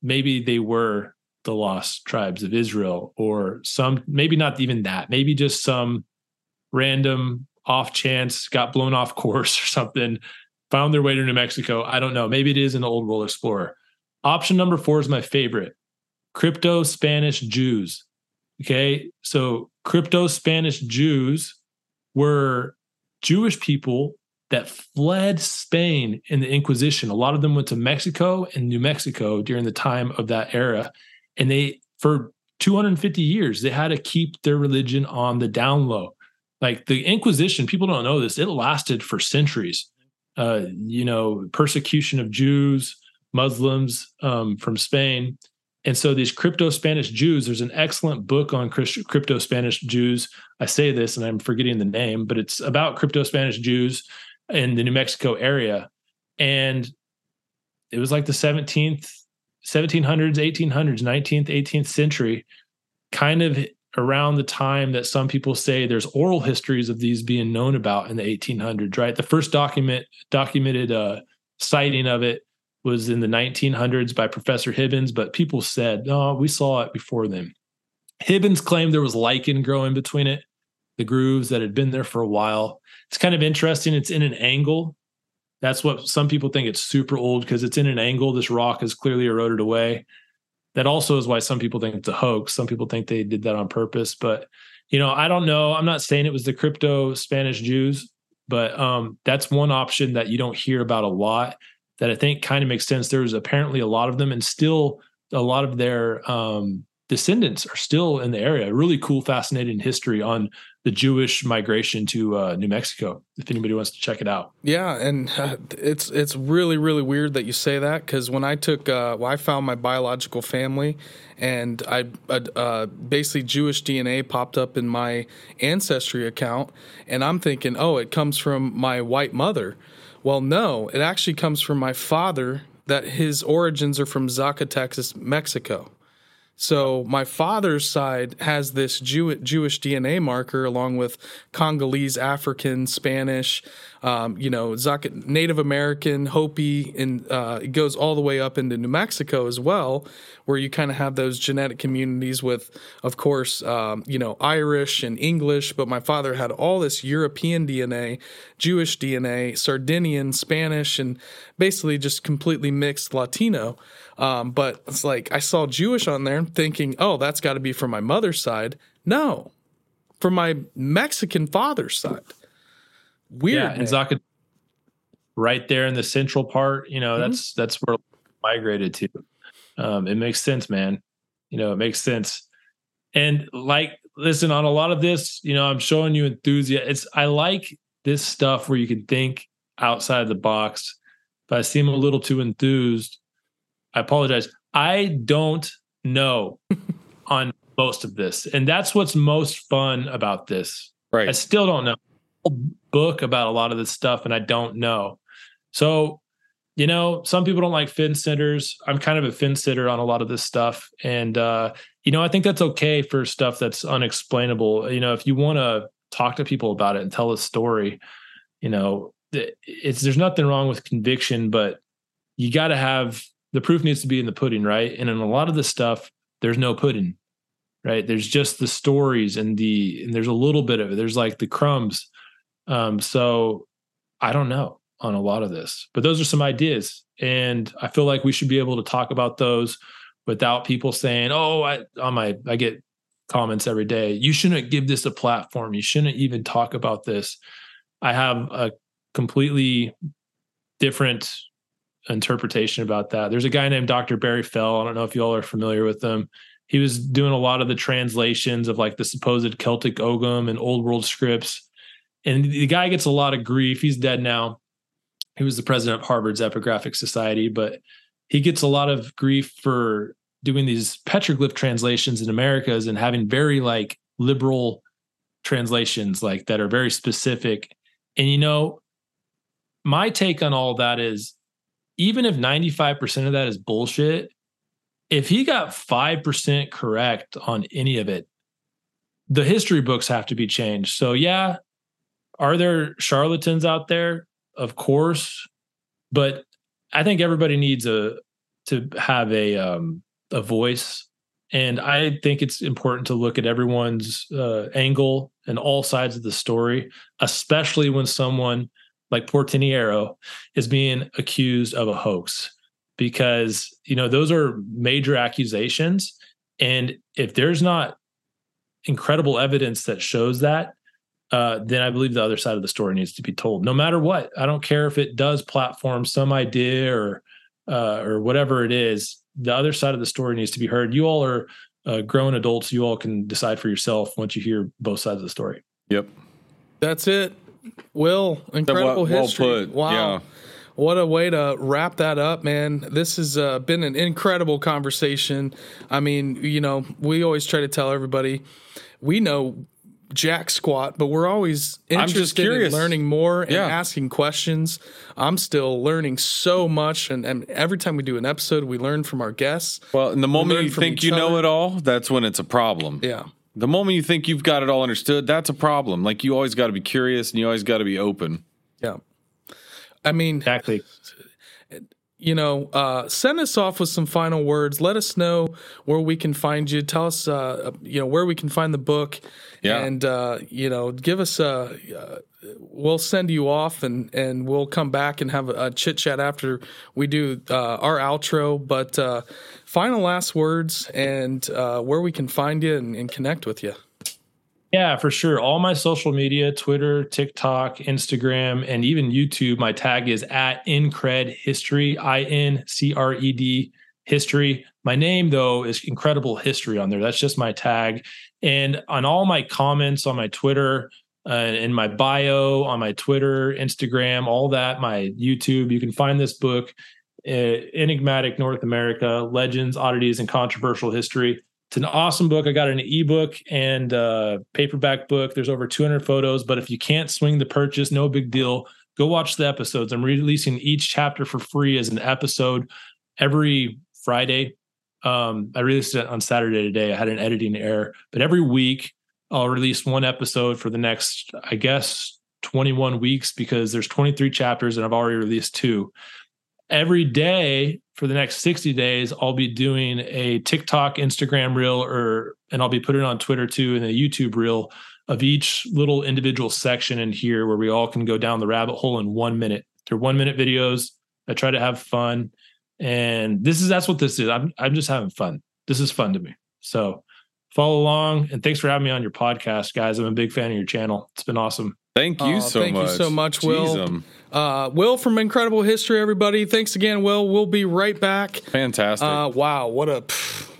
maybe they were the lost tribes of Israel, or some, maybe not even that, maybe just some random off chance got blown off course or something, found their way to New Mexico. I don't know. Maybe it is an old world explorer. Option number four is my favorite crypto Spanish Jews. Okay. So, crypto Spanish Jews were Jewish people that fled Spain in the Inquisition. A lot of them went to Mexico and New Mexico during the time of that era and they for 250 years they had to keep their religion on the down low like the inquisition people don't know this it lasted for centuries uh, you know persecution of jews muslims um, from spain. And so these crypto spanish jews there's an excellent book on crypto spanish jews. I say this and i'm forgetting the name but it's about crypto spanish jews in the new mexico area. And it was like the 17th 1700s, 1800s, 19th, 18th century, kind of around the time that some people say there's oral histories of these being known about in the 1800s, right? The first document documented uh, sighting of it was in the 1900s by Professor Hibbins, but people said, no, we saw it before then. Hibbins claimed there was lichen growing between it, the grooves that had been there for a while. It's kind of interesting. It's in an angle that's what some people think it's super old because it's in an angle. This rock is clearly eroded away. That also is why some people think it's a hoax. Some people think they did that on purpose. But, you know, I don't know. I'm not saying it was the crypto Spanish Jews, but um, that's one option that you don't hear about a lot that I think kind of makes sense. There's apparently a lot of them and still a lot of their um, descendants are still in the area. Really cool, fascinating history on the Jewish migration to uh, New Mexico. If anybody wants to check it out, yeah, and uh, it's it's really really weird that you say that because when I took uh, well, I found my biological family, and I uh, uh, basically Jewish DNA popped up in my ancestry account, and I'm thinking, oh, it comes from my white mother. Well, no, it actually comes from my father. That his origins are from Zacatecas, Mexico. So my father's side has this Jew- Jewish DNA marker along with Congolese, African, Spanish, um, you know, Native American, Hopi, and uh, it goes all the way up into New Mexico as well, where you kind of have those genetic communities with, of course, um, you know, Irish and English. But my father had all this European DNA, Jewish DNA, Sardinian, Spanish, and basically just completely mixed Latino. Um, but it's like I saw Jewish on there, thinking, oh, that's got to be from my mother's side. No, from my Mexican father's side. Weird. Yeah, and Zaka, right there in the central part, you know, mm-hmm. that's that's where migrated to. Um, it makes sense, man. You know, it makes sense. And like, listen, on a lot of this, you know, I'm showing you enthusiasm. It's I like this stuff where you can think outside the box. If I seem a little too enthused, I apologize. I don't know on most of this. And that's what's most fun about this. Right. I still don't know book about a lot of this stuff and I don't know. So, you know, some people don't like fin sitters. I'm kind of a fin sitter on a lot of this stuff. And uh, you know, I think that's okay for stuff that's unexplainable. You know, if you want to talk to people about it and tell a story, you know, it's there's nothing wrong with conviction, but you got to have the proof needs to be in the pudding, right? And in a lot of this stuff, there's no pudding, right? There's just the stories and the and there's a little bit of it. There's like the crumbs. Um, so I don't know on a lot of this, but those are some ideas, and I feel like we should be able to talk about those without people saying, "Oh, I on my I get comments every day. You shouldn't give this a platform. You shouldn't even talk about this." I have a completely different interpretation about that. There's a guy named Dr. Barry Fell. I don't know if you all are familiar with him. He was doing a lot of the translations of like the supposed Celtic Ogham and Old World scripts. And the guy gets a lot of grief. He's dead now. He was the president of Harvard's Epigraphic Society, but he gets a lot of grief for doing these petroglyph translations in Americas and having very like liberal translations like that are very specific. And you know, my take on all that is even if 95% of that is bullshit, if he got 5% correct on any of it, the history books have to be changed. So, yeah, are there charlatans out there? Of course. But I think everybody needs a to have a um, a voice, and I think it's important to look at everyone's uh, angle and all sides of the story, especially when someone like Portiniero is being accused of a hoax, because you know those are major accusations, and if there's not incredible evidence that shows that, uh, then I believe the other side of the story needs to be told. No matter what, I don't care if it does platform some idea or uh, or whatever it is. The other side of the story needs to be heard. You all are uh, grown adults. You all can decide for yourself once you hear both sides of the story. Yep, that's it. Will incredible well, history. Well put. Wow. Yeah. What a way to wrap that up, man. This has uh, been an incredible conversation. I mean, you know, we always try to tell everybody we know jack squat, but we're always interested in learning more and yeah. asking questions. I'm still learning so much, and, and, every time we do an episode, we learn from our guests. Well, and the moment you think you other. know it all, that's when it's a problem. Yeah. The moment you think you've got it all understood, that's a problem. Like you always got to be curious and you always got to be open. Yeah. I mean, exactly you know, uh, send us off with some final words. Let us know where we can find you. Tell us, uh, you know, where we can find the book. Yeah. And, uh, you know, give us a, uh, we'll send you off and, and we'll come back and have a, a chit chat after we do uh, our outro. But uh, final last words and where we can find you and, and connect with you. Yeah, for sure. All my social media, Twitter, TikTok, Instagram, and even YouTube, my tag is at Incred History, I N C R E D History. My name, though, is Incredible History on there. That's just my tag. And on all my comments on my Twitter, uh, in my bio, on my Twitter, Instagram, all that, my YouTube, you can find this book, uh, Enigmatic North America Legends, Oddities, and Controversial History it's an awesome book. I got an ebook and a paperback book. There's over 200 photos, but if you can't swing the purchase, no big deal. Go watch the episodes. I'm releasing each chapter for free as an episode every Friday. Um, I released it on Saturday today. I had an editing error, but every week I'll release one episode for the next, I guess, 21 weeks because there's 23 chapters and I've already released two every day for the next 60 days i'll be doing a tiktok instagram reel or and i'll be putting it on twitter too and a youtube reel of each little individual section in here where we all can go down the rabbit hole in one minute. They're one minute videos. I try to have fun. And this is that's what this is. I'm, I'm just having fun. This is fun to me. So follow along and thanks for having me on your podcast guys. I'm a big fan of your channel. It's been awesome. Thank you uh, so thank much. Thank you so much, Will. Uh, Will from Incredible History, everybody. Thanks again, Will. We'll be right back. Fantastic. Uh, wow, what a pff,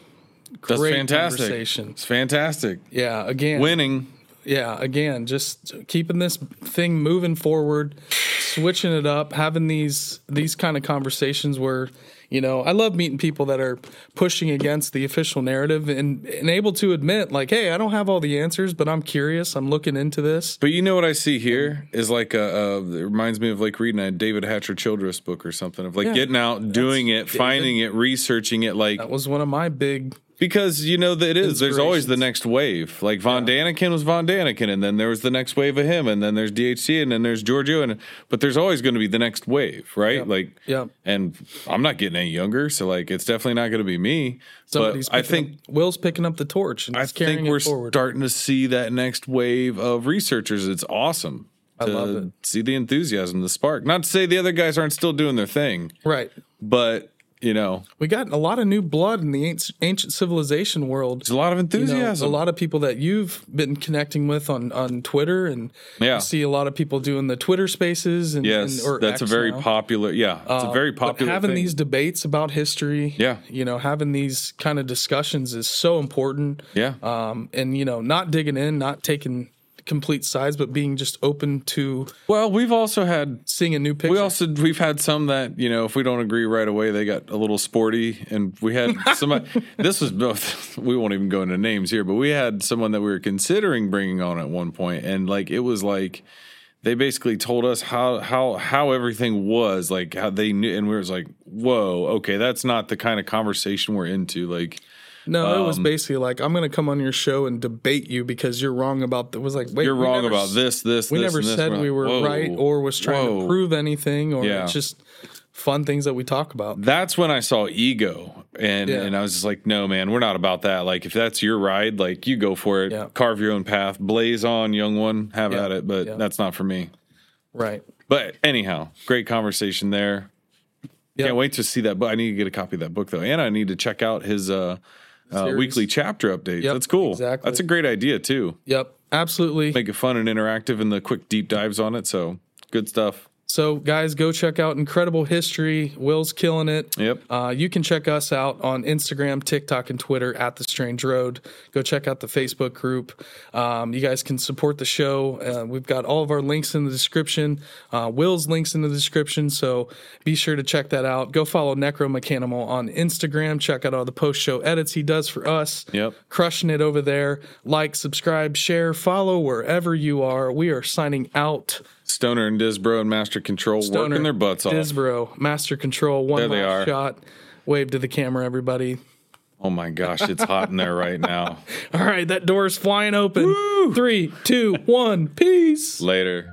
great That's fantastic. conversation. It's fantastic. Yeah, again. Winning. yeah, again, just keeping this thing moving forward, switching it up, having these these kind of conversations where you know, I love meeting people that are pushing against the official narrative and, and able to admit, like, hey, I don't have all the answers, but I'm curious. I'm looking into this. But you know what I see here is like a, a it reminds me of like reading a David Hatcher Childress book or something of like yeah, getting out, doing it, David. finding it, researching it. Like that was one of my big because you know that it is. There's always the next wave. Like Von yeah. Daniken was Von Daniken, and then there was the next wave of him, and then there's DHC, and then there's Giorgio, and but there's always going to be the next wave, right? Yep. Like, yeah. And I'm not getting any younger, so like it's definitely not going to be me. Somebody's but I think up, Will's picking up the torch, and I think we're forward. starting to see that next wave of researchers. It's awesome. I love it. See the enthusiasm, the spark. Not to say the other guys aren't still doing their thing, right? But you know we got a lot of new blood in the ancient civilization world there's a lot of enthusiasm you know, a lot of people that you've been connecting with on on twitter and yeah. you see a lot of people doing the twitter spaces and yes and, that's X a very now. popular yeah it's uh, a very popular having thing. these debates about history yeah you know having these kind of discussions is so important yeah um and you know not digging in not taking complete size, but being just open to. Well, we've also had seeing a new picture. We also we've had some that you know if we don't agree right away, they got a little sporty, and we had somebody. this was both. We won't even go into names here, but we had someone that we were considering bringing on at one point, and like it was like they basically told us how how how everything was like how they knew and we was like whoa okay that's not the kind of conversation we're into like no, um, it was um, basically like I'm going to come on your show and debate you because you're wrong about. It was like wait, you're wrong about this, this. We this, never said we were whoa, right or was trying whoa. to prove anything, or yeah. it's just fun things that we talk about. That's when I saw ego, and yeah. and I was just like, no, man, we're not about that. Like if that's your ride, like you go for it, yeah. carve your own path, blaze on, young one, have at it. But that's not for me. Right. But anyhow, great conversation there. Yep. Can't wait to see that book. I need to get a copy of that book though, and I need to check out his uh, uh, weekly chapter updates. Yep, That's cool. Exactly. That's a great idea too. Yep, absolutely. Make it fun and interactive, and the quick deep dives on it. So good stuff. So, guys, go check out Incredible History. Will's killing it. Yep. Uh, you can check us out on Instagram, TikTok, and Twitter at The Strange Road. Go check out the Facebook group. Um, you guys can support the show. Uh, we've got all of our links in the description. Uh, Will's links in the description. So be sure to check that out. Go follow Necromechanimal on Instagram. Check out all the post show edits he does for us. Yep. Crushing it over there. Like, subscribe, share, follow wherever you are. We are signing out. Stoner and Disbrow and Master Control Stoner, working their butts off. Disbrow, Master Control, one there they are. shot. Wave to the camera, everybody. Oh my gosh, it's hot in there right now. All right, that door is flying open. Woo! Three, two, one, peace. Later.